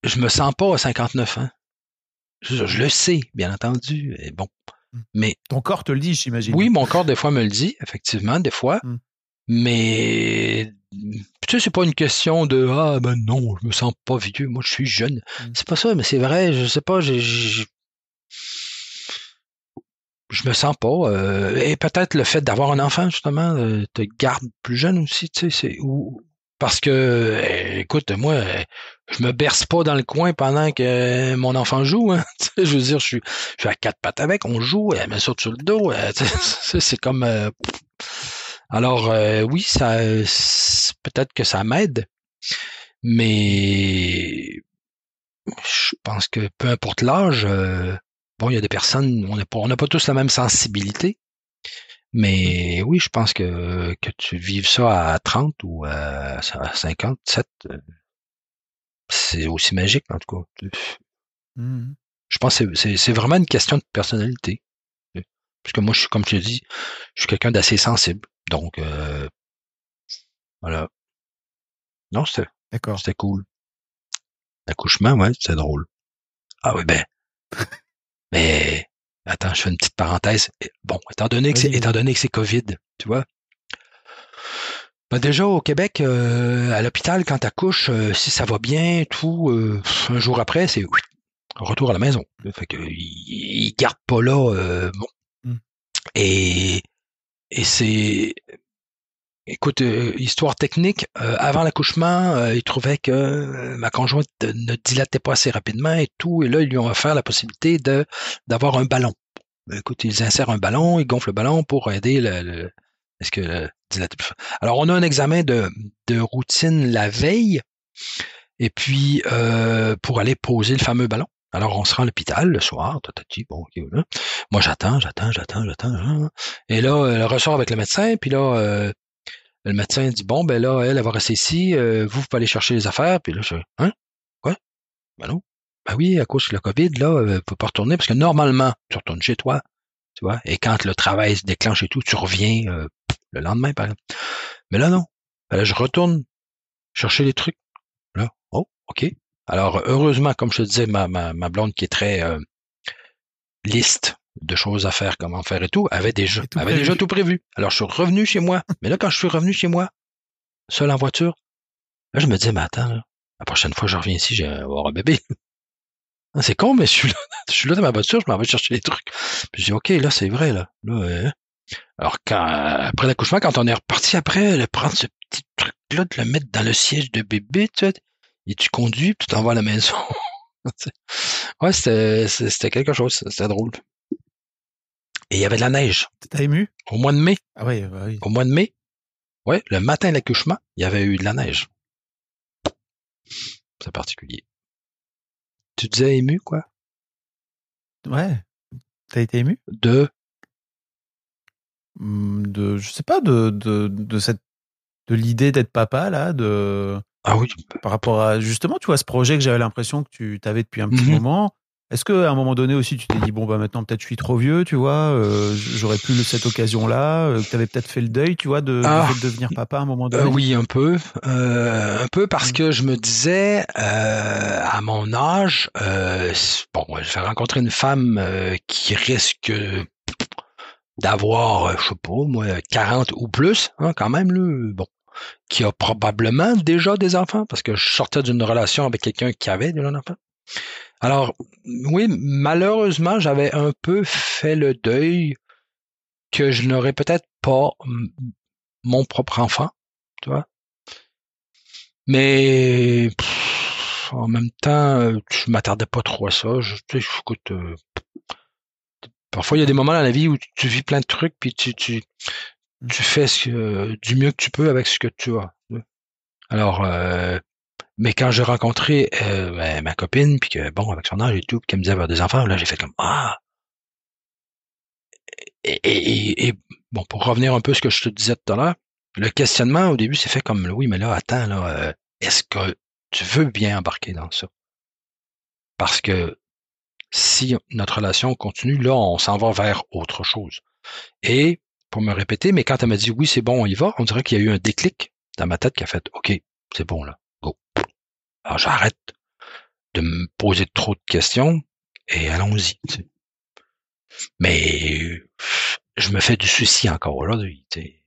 je me sens pas à 59 ans. Je, je le sais, bien entendu, et bon, mais ton corps te le dit, j'imagine. oui, mon corps des fois me le dit, effectivement, des fois, Mm. mais tu sais, c'est pas une question de ah ben non, je me sens pas vieux, moi je suis jeune. Mm. C'est pas ça, mais c'est vrai, je sais pas, j'ai- je me sens pas. euh, et peut-être le fait d'avoir un enfant, justement, euh, te garde plus jeune aussi, tu sais, c'est ou parce que euh, écoute, moi, je me berce pas dans le coin pendant que mon enfant joue. Hein, (laughs) je veux dire, je suis, je suis à quatre pattes avec, on joue, elle me saute sur le dos. euh, (laughs) c'est comme. euh, alors oui, ça, peut-être que ça m'aide, mais je pense que peu importe l'âge, bon, il y a des personnes, on n'a pas, on pas tous la même sensibilité. Mais oui, je pense que, que tu vives ça à 30 ou à 57, euh, c'est aussi magique, en tout cas. Mhm. Je pense que c'est- vraiment une question de personnalité. Parce que moi, je suis, comme je te dis, je suis quelqu'un d'assez sensible. Donc, euh, voilà. Non, c'était D'accord. c'était cool. L'accouchement, ouais, c'est drôle. Ah oui, ben. (laughs) Mais, attends, je fais une petite parenthèse. Bon, étant donné que c'est, étant donné que c'est COVID, tu vois. Ben déjà, au Québec, euh, à l'hôpital, quand t'accouches, euh, si ça va bien, tout, euh, un jour après, c'est oui, retour à la maison. Fait que, ils, gardent pas là, euh, bon. Mm. Et, et c'est, Écoute, euh, histoire technique, euh, avant l'accouchement, euh, ils trouvaient que euh, ma conjointe euh, ne dilatait pas assez rapidement et tout, et là, ils lui ont offert la possibilité de d'avoir un ballon. Écoute, ils insèrent un ballon, ils gonflent le ballon pour aider le, le- est-ce que le. Alors, on a un examen de, de routine la veille, et puis euh, pour aller poser le fameux ballon. Alors, on se rend à l'hôpital le soir, tatati, bon, ok, voilà. Moi, j'attends, j'attends, j'attends, j'attends. Et là, elle ressort avec le médecin, puis là, euh, le médecin dit bon ben là elle, elle va rester ici, euh, vous vous pouvez aller chercher les affaires. Puis là je hein? Quoi? Ben non. Ben oui à cause de la Covid là euh, peut pas retourner parce que normalement tu retournes chez toi tu vois? Et quand le travail se déclenche et tout tu reviens euh, le lendemain par exemple. Mais là non. Ben là je retourne chercher les trucs. Là oh ok. Alors heureusement comme je te disais ma ma, blonde qui est très liste de choses à faire, comment faire et tout, avait déjà, tout avait prévu. déjà tout prévu. Alors, je suis revenu chez moi. (laughs) Mais là, quand je suis revenu chez moi, seul en voiture, là, je me disais, mais attends, là, la prochaine fois que je reviens ici, j'ai avoir un bébé. Ah, C'est con, mais je suis là, (laughs) je suis là dans ma voiture, je m'en vais chercher les trucs. Puis je dis, OK, là, c'est vrai, là. là euh, Alors, quand, après l'accouchement, quand on est reparti après, de prendre ce petit truc-là, de le mettre dans le siège de bébé, tu sais, et tu conduis, puis tu t'envoies à la maison. (laughs) ouais, c'était, c'était quelque chose, c'était drôle. Et il y avait de la neige T'as ému? Au mois de mai. Ah ouais, bah oui. Au mois de mai, ouais, le matin de l'accouchement, il y avait eu de la neige. C'est particulier. Tu disais ému, quoi? Ouais. T'as été ému? De, Hum, de, je sais pas, de, de, de cette, de l'idée d'être papa là, de ah oui, par rapport à justement, tu vois, ce projet que j'avais l'impression que tu t'avais depuis un petit Mhm. moment. Est-ce que à un moment donné aussi, tu t'es dit bon bah maintenant peut-être je suis trop vieux, tu vois, euh, j'aurais plus cette occasion-là, euh, que t'avais peut-être fait le deuil, tu vois, de, Ah. de devenir papa à un moment Euh, donné? oui, un peu. Un peu parce que je me disais, à mon âge, bon, je vais rencontrer une femme qui risque d'avoir, je sais pas, moi, 40 ou plus, hein, quand même, là, bon, qui a probablement déjà des enfants, parce que je sortais d'une relation avec quelqu'un qui avait déjà un enfant. Alors, oui, malheureusement, j'avais un peu fait le deuil que je n'aurais peut-être pas mon propre enfant, tu vois. Mais en même temps, euh, je m'attardais pas trop à ça. Je, tu sais, écoute, euh, parfois il y a des moments dans la vie où tu, vis plein de trucs, puis tu, tu, tu fais ce que- du mieux que tu peux avec ce que tu as. Alors, euh, mais quand j'ai rencontré euh, ma copine, puis que bon, avec son âge et tout, puis qu'elle me disait avoir des enfants, là j'ai fait comme ah. Et, bon, pour revenir un peu à ce que je te disais tout à l'heure, le questionnement au début s'est fait comme oui, mais là, attends, là, euh, est-ce que tu veux bien embarquer dans ça? Parce que si notre relation continue, là, on s'en va vers autre chose. Et pour me répéter, mais quand elle m'a dit oui, c'est bon, on y va, on dirait qu'il y a eu un déclic dans ma tête qui a fait OK, c'est bon là, j'arrête de me poser trop de questions et allons-y. tu sais. Mais je me fais du souci encore aujourd'hui. tu sais.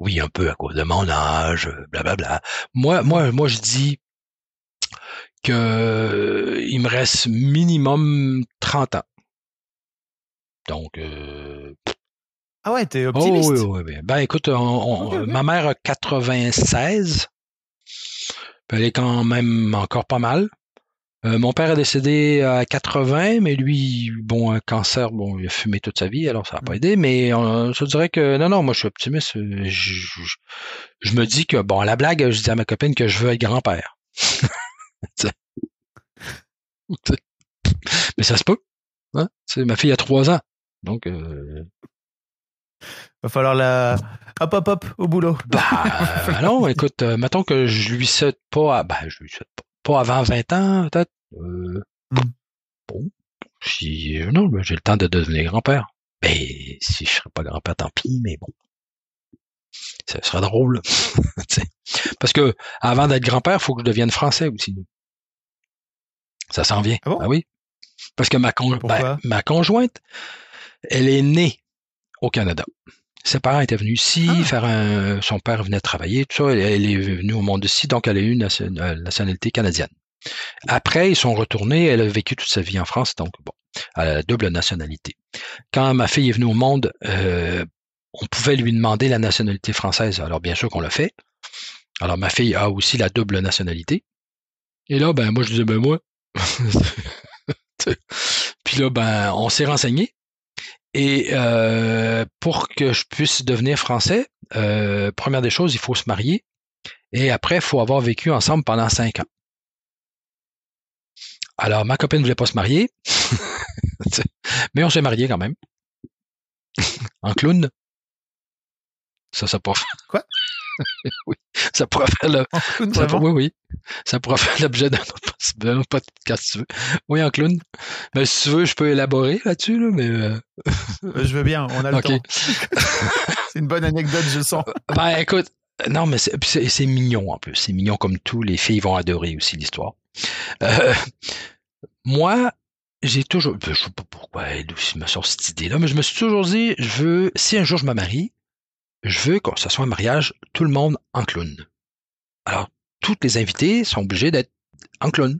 Oui, un peu à cause de mon âge, blablabla. Moi, moi, moi, je dis que il me reste minimum 30 ans. Donc, euh, Ah ouais, t'es oh, optimiste? oui, oui, oui. Ben, écoute, on- on- ma mère a 96. Elle est quand même encore pas mal. Euh, mon père est décédé à 80, mais lui, bon, un cancer, bon, il a fumé toute sa vie, alors ça n'a pas Mm. aidé. Mais euh, je dirais que non, non, moi je suis optimiste. Euh, Je, je- je me dis que, bon, à la blague, je dis à ma copine que je veux être grand-père. (laughs) Mais ça se peut. Hein? Ma fille a trois ans. Donc, euh, Va falloir la, hop hop hop au boulot. bah, euh, non, écoute, euh, mettons que je lui souhaite pas, à- ben, je lui souhaite pas, pas avant 20 ans, peut-être. Euh, Mm. Bon, si, euh, non, j'ai le temps de devenir grand-père. Ben, si je serais pas grand-père, tant pis, mais bon. Ce serait drôle. (laughs) Parce que, avant d'être grand-père, il faut que je devienne français aussi. Ça s'en vient. Ah bon? Ah oui. Parce que ma, con- ben, ma conjointe, elle est née au Canada. Ses parents étaient venus ici, Ah. faire un, son père venait travailler, tout ça. Elle, elle est venue au monde ici, donc elle a eu une euh, nationalité canadienne. Après, ils sont retournés, elle a vécu toute sa vie en France, donc bon, elle a la double nationalité. Quand ma fille est venue au monde, euh, on pouvait lui demander la nationalité française. Alors bien sûr qu'on l'a fait. Alors ma fille a aussi la double nationalité. Et là, ben moi je disais ben moi. (laughs) Puis là, ben on s'est renseigné. Et euh, pour que je puisse devenir français, euh, première des choses, il faut se marier. Et après, il faut avoir vécu ensemble pendant cinq ans. Alors, ma copine ne voulait pas se marier, (laughs) mais on s'est marié quand même. en clown. Ça, ça faire... Quoi? (laughs) oui, ça pourrait faire le... En clown, ça vraiment? pour- oui, oui. Ça pourrait (laughs) faire l'objet d'un autre, podcast, si tu veux. Oui, en clown. Mais si tu veux, je peux élaborer là-dessus, là, mais... euh, Euh, Je veux bien, on a le (laughs) temps. C'est une bonne anecdote, je sens. Ben, écoute, non, mais c'est, mignon un peu. C'est mignon comme tout. Les filles vont adorer aussi l'histoire. Euh, moi, j'ai toujours, ben, je sais pas pourquoi elle aussi me sort cette idée-là, mais je me suis toujours dit, je veux, si un jour je me marie, je veux que ce soit un mariage, tout le monde en clown. Alors, toutes les invités sont obligés d'être en clown.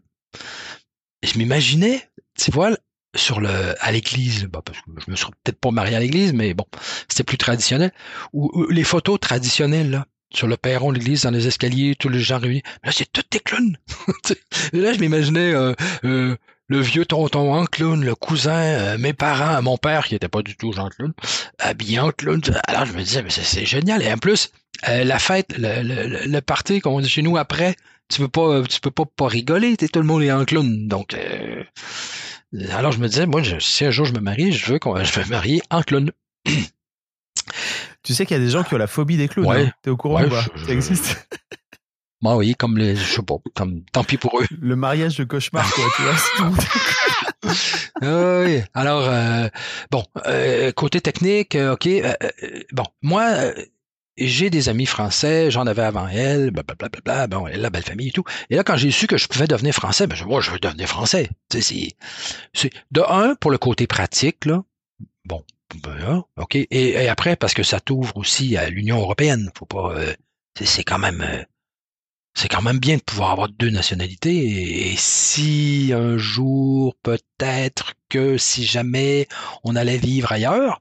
je m'imaginais, tu vois, sur le à l'église, bah, parce que je me suis peut-être pas marié à l'église, mais bon, c'était plus traditionnel. Ou, les photos traditionnelles là, sur le perron de l'église, dans les escaliers, tous les gens réunis. Là, c'est tout des clowns. (laughs) Et là, je m'imaginais euh, euh, le vieux tonton en clown, le cousin, euh, mes parents, mon père qui était pas du tout Jean clown, habillé en clown. Alors je me disais, mais c'est génial. Et en plus, la fête, le, le, le party, comme on dit chez nous après, tu peux pas, tu peux pas pas rigoler. Tout le monde est en clown, donc. Alors je me disais, moi, si un jour je me marie, je veux qu'on, (laughs) je me marier en clown. Tu sais qu'il y a des gens qui ont la phobie des clowns. Ouais. Hein T'es au courant ou pas? Ça existe? Moi, oui, comme les, je sais pas, comme, tant pis pour eux. Le mariage de cauchemar, quoi, tu vois. Ah (laughs) oui. Alors, euh, bon, euh, côté technique, euh, ok. bon, moi, j'ai des amis français, j'en avais avant elle, blablabla, bon, elle, la belle famille et tout. Et là, quand j'ai su que je pouvais devenir français, ben, moi, je veux devenir français. C'est, c'est, de un, pour le côté pratique, là, bon, ben, ok. Et, après, parce que ça t'ouvre aussi à l'Union européenne. Faut pas, euh, c'est, quand même, euh, c'est quand même bien de pouvoir avoir deux nationalités. et si un jour, peut-être que si jamais on allait vivre ailleurs,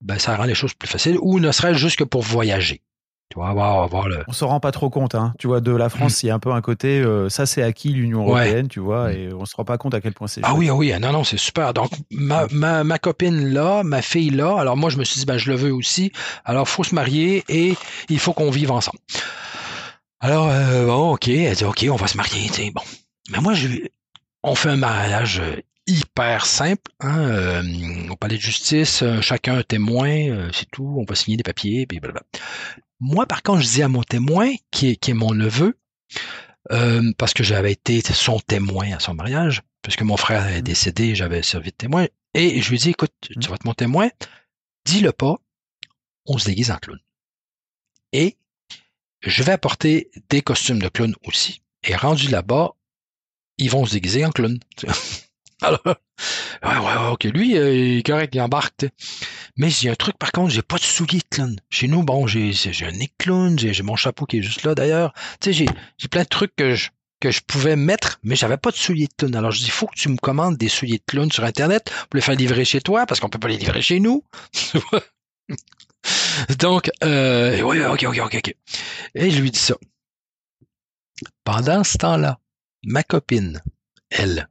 ben, ça rend les choses plus faciles, ou ne serait-ce juste que pour voyager. Tu vois, avoir, avoir le... On se rend pas trop compte, hein. Tu vois, de la France, mm. il y a un peu un côté, euh, ça c'est acquis l'Union européenne, tu vois, mm. et on se rend pas compte à quel point c'est. Ah oui, ah oui, non, non, c'est super. Donc ma, ma, ma, copine là, ma fille là, alors moi je me suis dit, ben je le veux aussi. Alors faut se marier et il faut qu'on vive ensemble. Alors euh, bon, ok, elle dit ok, on va se marier, tu sais, bon. Mais moi je, on fait un mariage hyper simple. Hein, euh, on parlait de justice, euh, chacun un témoin, euh, c'est tout, on va signer des papiers, puis blablabla. Moi, par contre, je dis à mon témoin, qui est, qui est mon neveu, parce que j'avais été son témoin à son mariage, puisque mon frère est mmh. décédé, j'avais servi de témoin, et je lui dis, écoute, tu mmh. vas être mon témoin, dis-le pas, on se déguise en clown. Et je vais apporter des costumes de clown aussi. Et rendu là-bas, ils vont se déguiser en clown. (laughs) Alors, ouais, ouais, ok, lui, euh, il est correct, il embarque. Mais j'ai un truc, par contre, j'ai pas de souliers de clown. Chez nous, bon, j'ai, un nez clown, j'ai, mon chapeau qui est juste là, d'ailleurs. Tu sais, j'ai, j'ai plein de trucs que je, que je pouvais mettre, mais j'avais pas de souliers de clown. Alors, je dis, il faut que tu me commandes des souliers de clown sur Internet pour les faire livrer chez toi, parce qu'on peut pas les livrer chez nous. (laughs) Donc, euh, oui, ok, ok, ok, ok. Et je lui dis ça. Pendant ce temps-là, ma copine, elle,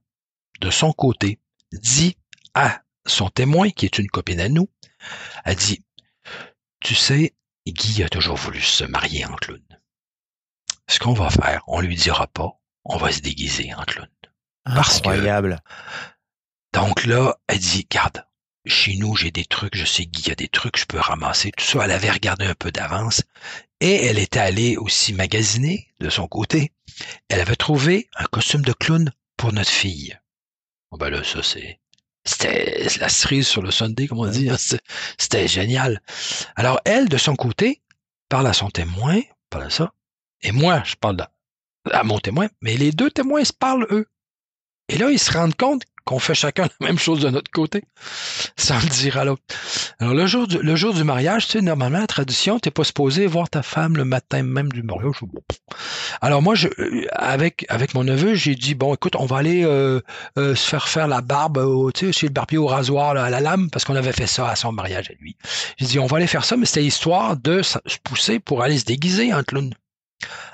de son côté, dit à son témoin, qui est une copine à nous, a dit, tu sais, Guy a toujours voulu se marier en clown. Ce qu'on va faire, on lui dira pas, on va se déguiser en clown. Incroyable. donc là, elle dit, garde, chez nous, j'ai des trucs, je sais Guy a des trucs, je peux ramasser tout ça. Elle avait regardé un peu d'avance et elle était allée aussi magasiner de son côté. Elle avait trouvé un costume de clown pour notre fille. Bon, ben là, ça, c'est. C'était la cerise sur le Sunday, comme on dit. Hein, c'était génial. Alors, elle, de son côté, parle à son témoin, parle à ça. Et moi, je parle à mon témoin, mais les deux témoins se parlent, eux. Et là, ils se rendent compte qu'on fait chacun la même chose de notre côté, sans le dire à l'autre. Alors, le jour du, le jour du mariage, tu sais, normalement, la tradition, t'es pas supposé voir ta femme le matin même du mariage. Alors, moi, euh, avec, avec mon neveu, j'ai dit, bon, écoute, on va aller euh, euh, se faire faire la barbe, tu sais, chez le barbier au rasoir, à la lame, parce qu'on avait fait ça à son mariage à lui. J'ai dit, on va aller faire ça, mais c'était histoire de se pousser pour aller se déguiser en clown.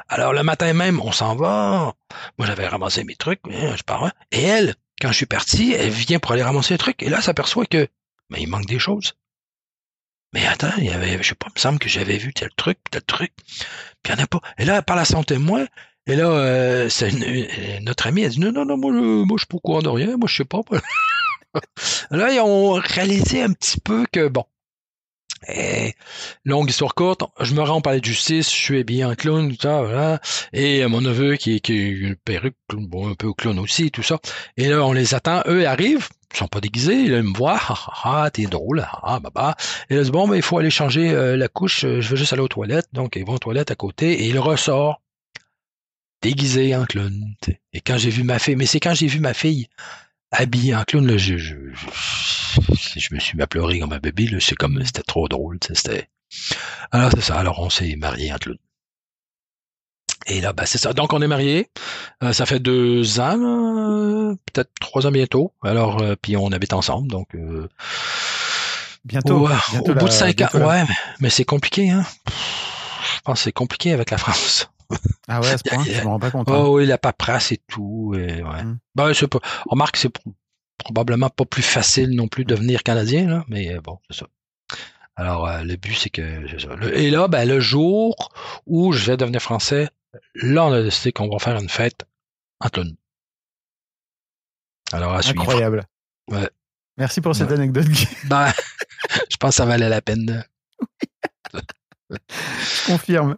Alors, le matin même, on s'en va. Moi, j'avais ramassé mes trucs, je pars. Et elle, quand je suis parti, elle vient pour aller ramasser les trucs, et là, s'aperçoit que, mais il manque des choses. Mais attends, il y avait, je sais pas, il me semble que j'avais vu tel truc, tel truc, puis il n'y en a pas. Et là, elle parle à son témoin, et là, euh, notre amie, elle dit, non, non, non, moi, je, moi, je suis pas courant de rien, moi, je sais pas. (laughs) là, ils ont réalisé un petit peu que, bon, et, longue histoire courte, je me rends au palais de justice, je suis habillé en clown, tout ça, voilà. Et mon neveu qui, est une perruque, bon, un peu clown aussi, tout ça. Et là, on les attend, eux arrivent, ils sont pas déguisés, ils me voient, ah, ah, t'es drôle, ah, bah, bah. Et là, bon, ben, il faut aller changer euh, la couche, je veux juste aller aux toilettes. Donc, ils vont aux toilettes à côté, et il ressort, déguisé en clown. Et quand j'ai vu ma fille, mais c'est quand j'ai vu ma fille habillée en clown, là, je, je je me suis mis à pleurer comme un bébé, c'est comme, c'était trop drôle, c'était. Alors c'est ça, alors on s'est mariés en clown. Et là, ben, c'est ça. Donc, on est mariés. Euh, ça fait deux ans, euh, peut-être trois ans bientôt. Alors, euh, puis on habite ensemble. Donc, euh, Bientôt. au, bientôt au la- bout de cinq ans, ouais, mais, mais c'est compliqué, hein. Je pense que c'est compliqué avec la France. Ah ouais, à ce (laughs) point, je me rends pas compte. hein. Oh oui, la paperasse et tout. Et, ouais. Mm. C'est pas. On remarque que c'est pro- probablement pas plus facile non plus de devenir canadien, là, mais bon, c'est ça. Alors, euh, le but, c'est que. c'est ça. Le- et là, ben, le jour où je vais devenir français, là, on a décidé qu'on va faire une fête entre nous. Alors, à suivre. Incroyable. Ouais. Merci pour cette Ouais. anecdote. Ben, (laughs) (laughs) je pense que ça valait la peine. (laughs) Je confirme.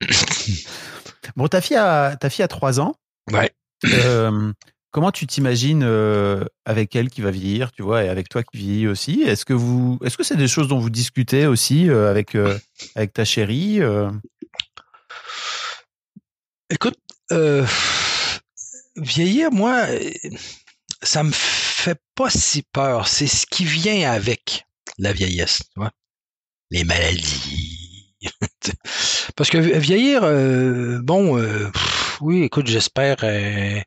(laughs) Bon, ta fille a, ta fille a 3 ans. Ouais. Euh, comment tu t'imagines euh, avec elle qui va vieillir, tu vois, et avec toi qui vieillis aussi? Est-ce que vous, est-ce que c'est des choses dont vous discutez aussi euh, avec avec ta chérie Écoute, vieillir, moi, ça me fait pas si peur. C'est ce qui vient avec la vieillesse, tu vois. Les maladies. (laughs) Parce que vieillir, euh, bon, euh, pff, oui, écoute, j'espère euh,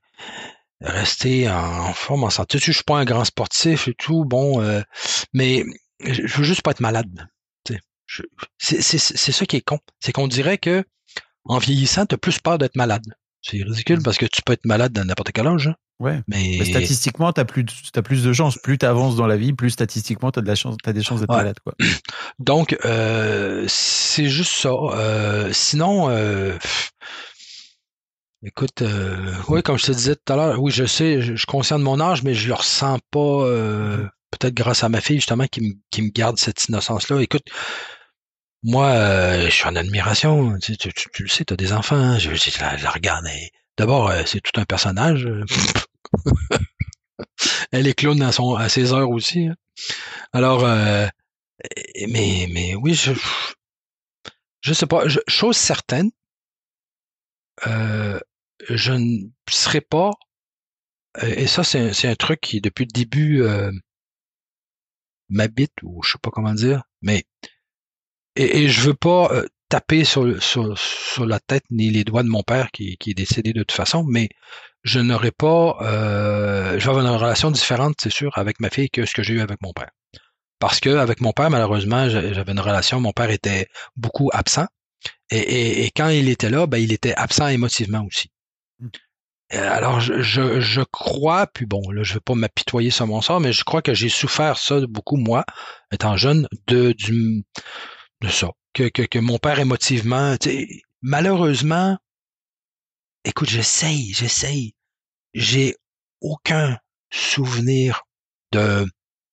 rester en forme, en santé. Je suis pas un grand sportif et tout, bon, euh, mais je veux juste pas être malade. C'est c'est- c'est ça qui est con. C'est qu'on dirait que en vieillissant, tu as plus peur d'être malade. C'est ridicule parce que tu peux être malade dans n'importe quel âge. hein. Ouais. Mais, Mais statistiquement, tu as plus, de- t'as plus de chances. Plus tu avances dans la vie, plus statistiquement, tu as de la chance, t'as des chances d'être Ouais. malade, quoi. (clears throat) donc, euh, c'est juste ça. Euh, sinon, euh, écoute, euh, oui, comme je te disais tout à l'heure, oui, je sais, je, suis conscient de mon âge, mais je le ressens pas. euh, Peut-être grâce à ma fille, justement, qui me, qui me garde cette innocence-là. Écoute, moi, je suis en admiration. Tu, sais, tu, tu- tu le sais, tu as des enfants. hein, Je, je la, je la regarde. et D'abord, euh, c'est tout un personnage. euh. (laughs) Elle est clown à, son, à ses heures aussi. hein. Alors, euh, mais, mais oui, je, je sais pas. Chose certaine, je ne serai pas, et ça, c'est un, truc qui, depuis le début, euh, m'habite, ou je sais pas comment dire, mais, et, et je veux pas taper sur, le- sur, sur la tête ni les doigts de mon père qui, qui est décédé de toute façon, mais je n'aurai pas, euh, je vais avoir une relation différente, c'est sûr, avec ma fille que ce que j'ai eu avec mon père. Parce que avec mon père, malheureusement, j'a- j'avais une relation, mon père était beaucoup absent. Et, et- et quand il était là, ben, il était absent émotivement aussi. Mm. Euh, Alors, je, je, je crois, puis bon, là, je veux pas m'apitoyer sur mon sort, mais je crois que j'ai souffert ça beaucoup, moi, étant jeune, de, du, de ça. Que, que, que mon père émotivement, malheureusement, écoute, j'essaye, j'essaye. J'ai aucun souvenir de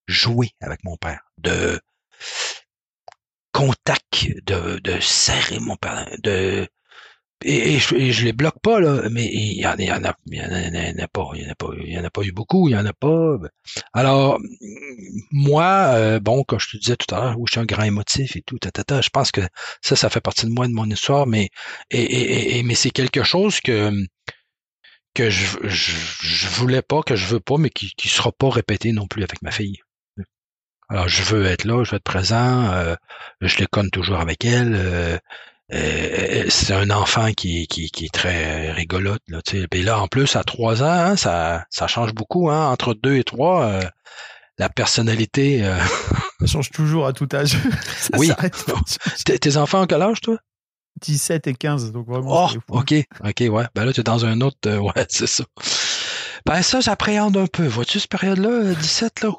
jouer avec mon père, de contact, de, de serrer mon père, de et, je, je les bloque pas là, mais il y en, a, il y en a, il y en a pas, il y en a pas, il y en a pas eu beaucoup, il y en a pas. Alors moi, euh, bon, comme je te disais tout à l'heure, où je suis un grand émotif et tout, tatata, je pense que ça, ça fait partie de moi, de mon histoire, mais et, et- mais c'est quelque chose que que je, je, je voulais pas, que je veux pas, mais qui, qui sera pas répété non plus avec ma fille. Alors, je veux être là, je veux être présent, euh, je les conne toujours avec elle. euh, euh, c'est un enfant qui, qui, qui est très rigolote. Là, tu sais. Puis là, en plus, à trois ans, hein, ça, ça change beaucoup. Hein, entre deux et trois, euh, la personnalité... euh, (laughs) Ça change toujours à tout âge. (laughs) Ça Oui. (laughs) tes, enfants ont quel âge, toi? 17 et 15, donc vraiment. Oh, ok, ok, ouais. Ben là, tu es dans un autre... euh, ouais, c'est ça. Ben ça, j'appréhende un peu. Vois-tu cette période-là, euh, 17, là?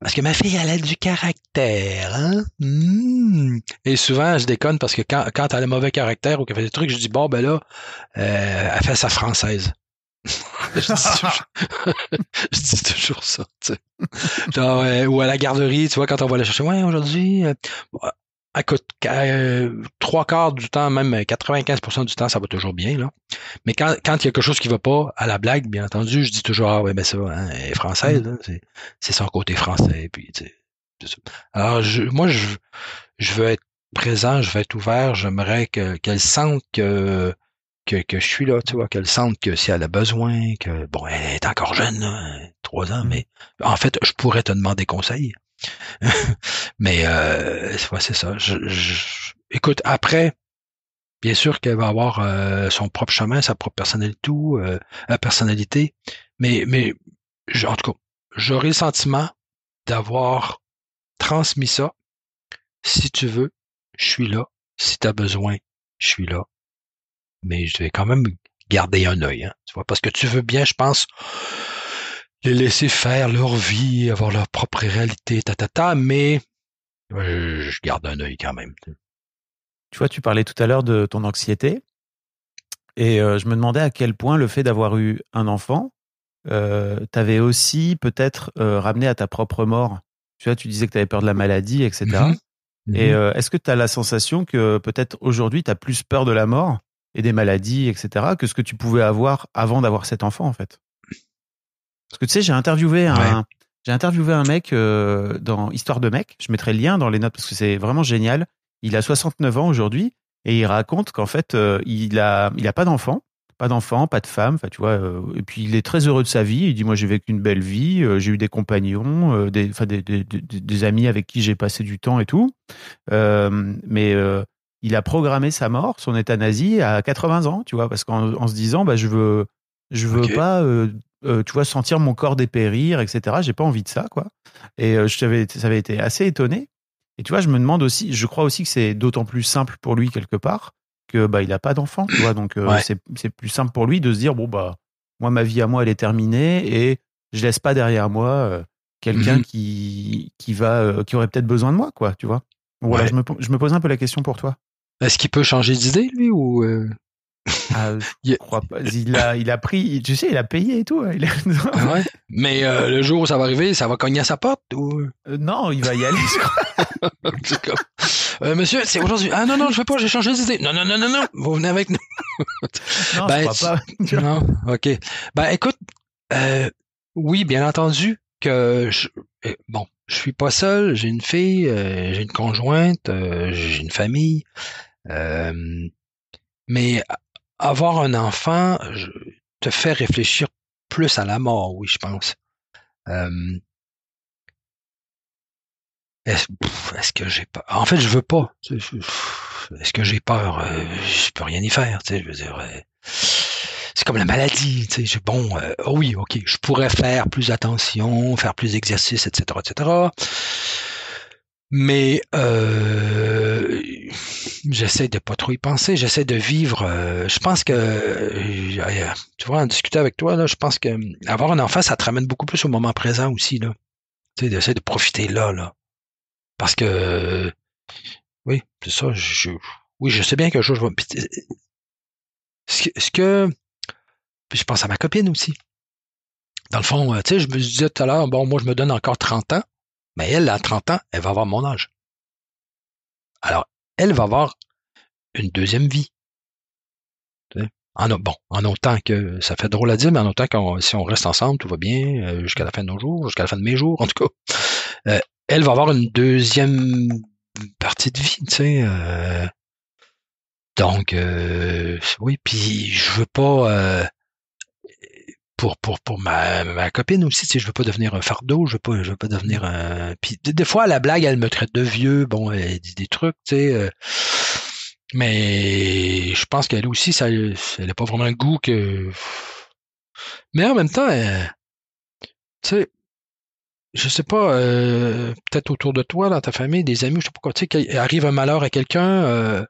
Parce que ma fille, elle a du caractère, hein? Hmm. Et souvent, je déconne parce que quand, quand elle a mauvais caractère ou qu'elle fait des trucs, je dis, bon, ben là, euh, elle fait sa française. (laughs) (laughs) je, dis toujours, ça, tu sais. Genre, euh, ou à la garderie, tu vois, quand on va la chercher, ouais, aujourd'hui, euh, écoute, euh, trois quarts du temps, même 95% du temps, ça va toujours bien, là. Mais quand, quand il y a quelque chose qui va pas à la blague, bien entendu, je dis toujours, ah ouais, ben ça, hein, elle est française, là, c'est, c'est son côté français, puis, tu sais, c'est ça. Alors, je, moi, je, je veux être présent, je veux être ouvert, j'aimerais que, qu'elle sente que, que, que je suis là, tu vois, qu'elle sente que si elle a besoin, que, bon, elle est encore jeune, là, trois ans, mais, en fait, je pourrais te demander conseil. (laughs) mais, euh, c'est ça. Écoute, après, Bien sûr qu'elle va avoir euh, son propre chemin, sa propre personnalité, tout, euh, personnalité, mais, mais en tout cas, j'aurais le sentiment d'avoir transmis ça. Si tu veux, je suis là. Si tu as besoin, je suis là. Mais je vais quand même garder un œil, hein, tu vois, parce que tu veux bien, je pense, les laisser faire leur vie, avoir leur propre réalité, ta, ta, ta mais je garde un œil quand même. Tu vois, tu parlais tout à l'heure de ton anxiété. Et euh, je me demandais à quel point le fait d'avoir eu un enfant euh, t'avait aussi peut-être euh, ramené à ta propre mort. Tu vois, tu disais que tu avais peur de la maladie, etc. Mm-hmm. Et mm-hmm. euh, est-ce que tu as la sensation que peut-être aujourd'hui, tu as plus peur de la mort et des maladies, etc., que ce que tu pouvais avoir avant d'avoir cet enfant, en fait? Parce que tu sais, j'ai interviewé un, j'ai interviewé un mec euh, dans Histoire de mec. Je mettrai le lien dans les notes parce que c'est vraiment génial. Il a 69 ans aujourd'hui et il raconte qu'en fait, euh, il a, il a pas d'enfant, pas d'enfant, pas de femme. Enfin, tu vois. Euh, et puis il est très heureux de sa vie. Il dit moi j'ai vécu une belle vie, j'ai eu des compagnons, des, des, des, des, amis avec qui j'ai passé du temps et tout. mais il a programmé sa mort, son euthanasie à 80 ans, tu vois, parce qu'en se disant bah je veux, je veux pas euh, tu vois, sentir mon corps dépérir, etc. J'ai pas envie de ça, quoi. Et euh, je savais, ça avait été assez étonné. Et tu vois, je me demande aussi, je crois aussi que c'est d'autant plus simple pour lui quelque part que bah il a pas d'enfant, tu vois. Donc euh, c'est plus simple pour lui de se dire bon bah moi ma vie à moi elle est terminée et je laisse pas derrière moi quelqu'un mhm. qui qui va qui aurait peut-être besoin de moi, quoi, tu vois. Voilà, je me je me pose un peu la question pour toi. Est-ce qu'il peut changer d'idée lui ou ah, (laughs) je crois pas. Il a, il a pris, tu sais, il a payé et tout. Hein. (laughs) Ah ouais? Mais euh, le jour où ça va arriver, ça va cogner à sa porte ou? Euh, Non, il va y aller. Je crois. (laughs) euh, monsieur, c'est aujourd'hui. Ah non non, je veux pas, j'ai changé d'idée. Non non non non non, vous venez avec nous. non, ben, je crois pas. non, ok. Ben écoute, euh, oui, bien entendu que je, bon, je suis pas seul. J'ai une fille, j'ai une conjointe, j'ai une famille. mais avoir un enfant te fait réfléchir plus à la mort, oui, je pense. est-ce, que j'ai pas En fait, je veux pas. Est-ce que j'ai peur euh, Je peux rien y faire. Tu sais, je veux dire, euh, c'est comme la maladie. Tu sais, bon, euh, oui, ok, je pourrais faire plus attention, faire plus d'exercice, etc., etc. Mais euh, j'essaie de pas trop y penser, j'essaie de vivre. Euh, je pense que, euh, tu vois, en discuter avec toi, là, je pense que avoir un enfant, ça te ramène beaucoup plus au moment présent aussi, là. Tu sais, d'essayer de profiter là, là. Parce que, oui, c'est ça. Je, oui, je sais bien que je vais. Ce que, puis je pense à ma copine aussi. Dans le fond, tu sais, je me disais tout à l'heure, bon, moi, je me donne encore 30 ans. Mais elle, à 30 ans, elle va avoir mon âge. Alors, elle va avoir une deuxième vie. En, bon, en autant que ça fait drôle à dire, mais en autant que si on reste ensemble, tout va bien euh, jusqu'à la fin de nos jours, jusqu'à la fin de mes jours, en tout cas. Euh, elle va avoir une deuxième partie de vie, tu sais. Euh, donc, oui, puis je veux pas pour pour pour ma, ma copine aussi, tu sais, je veux pas devenir un fardeau, je veux pas je veux pas devenir un puis des, fois la blague, elle me traite de vieux, bon, elle dit des trucs, tu sais euh, mais je pense qu'elle aussi ça elle n'a pas vraiment le goût que mais en même temps tu sais je sais pas, euh, peut-être autour de toi, dans ta famille, des amis, je sais pas quoi, tu sais, arrive un malheur à quelqu'un, euh,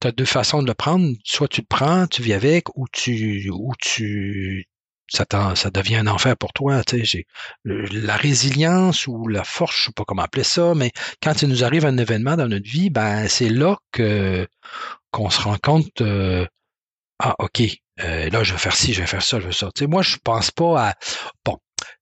tu as deux façons de le prendre. Soit tu le prends, tu vis avec, ou tu ou tu ça, ça devient un enfer pour toi. Tu sais, la résilience ou la force, je sais pas comment appeler ça, mais quand il nous arrive un événement dans notre vie, ben c'est là que qu'on se rend compte euh, ah ok euh, là je vais faire ci, je vais faire ça, je vais ça. Tu sais, moi je pense pas à bon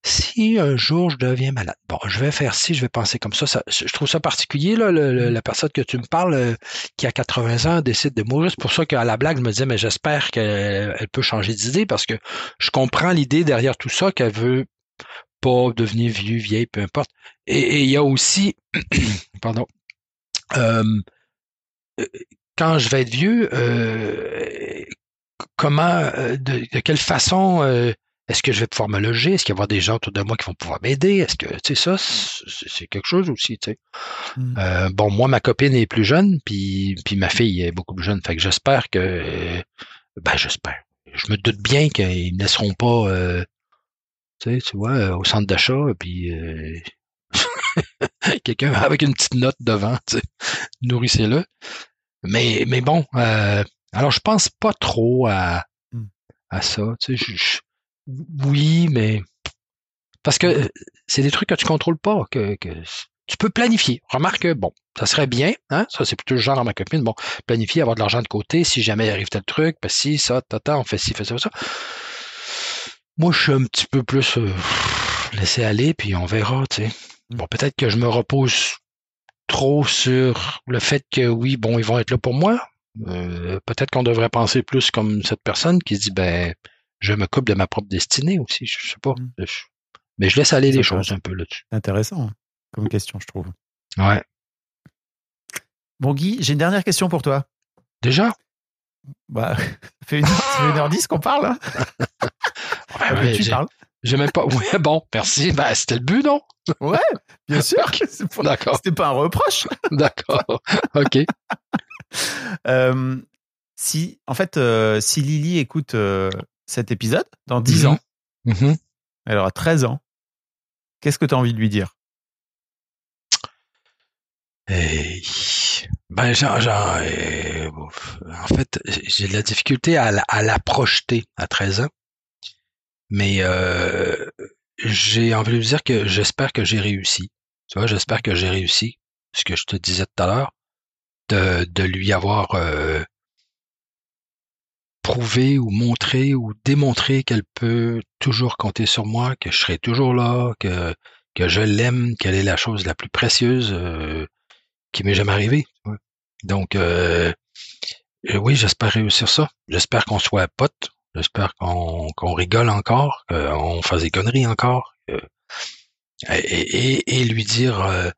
si un jour je deviens malade, bon, je vais faire ci, je vais penser comme ça. je trouve ça particulier, là, la personne que tu me parles, euh, qui a 80 ans, décide de mourir. C'est pour ça qu'à la blague, je me disais, mais j'espère qu'elle peut changer d'idée parce que je comprends l'idée derrière tout ça, qu'elle veut pas devenir vieux, vieille, peu importe. Et il y a aussi, (clears throat) pardon, euh, quand je vais être vieux, euh, comment, de, quelle façon est-ce que je vais pouvoir me loger? Est-ce qu'il va y avoir des gens autour de moi qui vont pouvoir m'aider? Est-ce que, tu sais, ça, c'est quelque chose aussi, tu sais. Mm. Euh, bon, moi, ma copine est plus jeune, puis, puis ma fille est beaucoup plus jeune. Fait que j'espère que, ben, j'espère. Je me doute bien qu'ils ne laisseront pas, euh, tu sais, tu vois, au centre d'achat, puis euh, (laughs) quelqu'un avec une petite note devant, tu sais, nourrissez-le. Mais, mais bon, euh, alors je pense pas trop à, Mm. à ça, tu sais, je- oui, mais parce que euh, c'est des trucs que tu contrôles pas, que, que tu peux planifier. Remarque, que, bon, ça serait bien, hein, ça c'est plutôt le genre à ma copine, bon, planifier, avoir de l'argent de côté, si jamais il arrive tel truc, ben si, ça, tata, on fait ci, fait ça, fait ça. Moi, je suis un petit peu plus euh, laisser aller, puis on verra, tu sais. Mm. Bon, peut-être que je me repose trop sur le fait que oui, bon, ils vont être là pour moi. Euh, peut-être qu'on devrait penser plus comme cette personne qui se dit, ben, je me coupe de ma propre destinée aussi, je sais pas. Mm. Je- mais je laisse aller les choses un peu là-dessus. Intéressant hein, comme question, je trouve. Ouais. Bon, Guy, j'ai une dernière question pour toi. Déjà? Bah, (laughs) ça fait une, heure dix qu'on parle. Hein (laughs) Ouais, Que ouais, tu parles. J'ai même pas. (laughs) Ouais, bon, merci. Ben, c'était le but, non? Ouais, bien sûr. C'est pas- D'accord. C'était pas un reproche. D'accord. OK. Euh, si, en fait, euh, si Lily écoute euh, cet épisode dans 10 Mhm. ans, elle aura 13 ans, qu'est-ce que tu as envie de lui dire? Hey. Ben, genre, genre, euh, en fait, j'ai de la difficulté à, la- à la projeter à 13 ans. Mais euh, j'ai envie de lui dire que j'espère que j'ai réussi. Tu vois, j'espère que j'ai réussi. Ce que je te disais tout à l'heure, de, de lui avoir euh, ou montré ou démontré qu'elle peut toujours compter sur moi, que je serai toujours là, que, je l'aime, qu'elle est la chose la plus précieuse euh, qui m'est jamais arrivée. Donc, euh, euh, oui, j'espère réussir ça. J'espère qu'on soit potes. J'espère qu'on rigole encore, qu'on fasse des conneries encore. et, lui dire,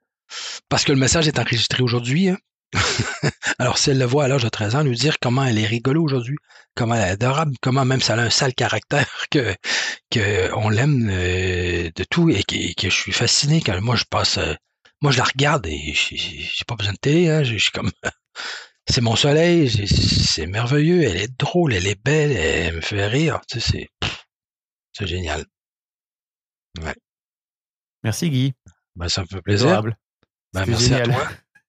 parce que le message est enregistré aujourd'hui, hein. (laughs) alors si elle le voit à l'âge de 13 ans, lui dire comment elle est rigolo aujourd'hui, comment elle est adorable, comment même ça a un sale caractère, (laughs) que, que on l'aime euh, de tout et que, je suis fasciné quand moi je passe, euh, moi je la regarde et j'ai pas besoin de télé, hein, je suis comme (laughs) c'est mon soleil, c'est merveilleux, elle est drôle, elle est belle, elle me fait rire, tu sais, c'est génial. Merci Guy. Ben, ça me fait plaisir. Ben, merci génial. à toi.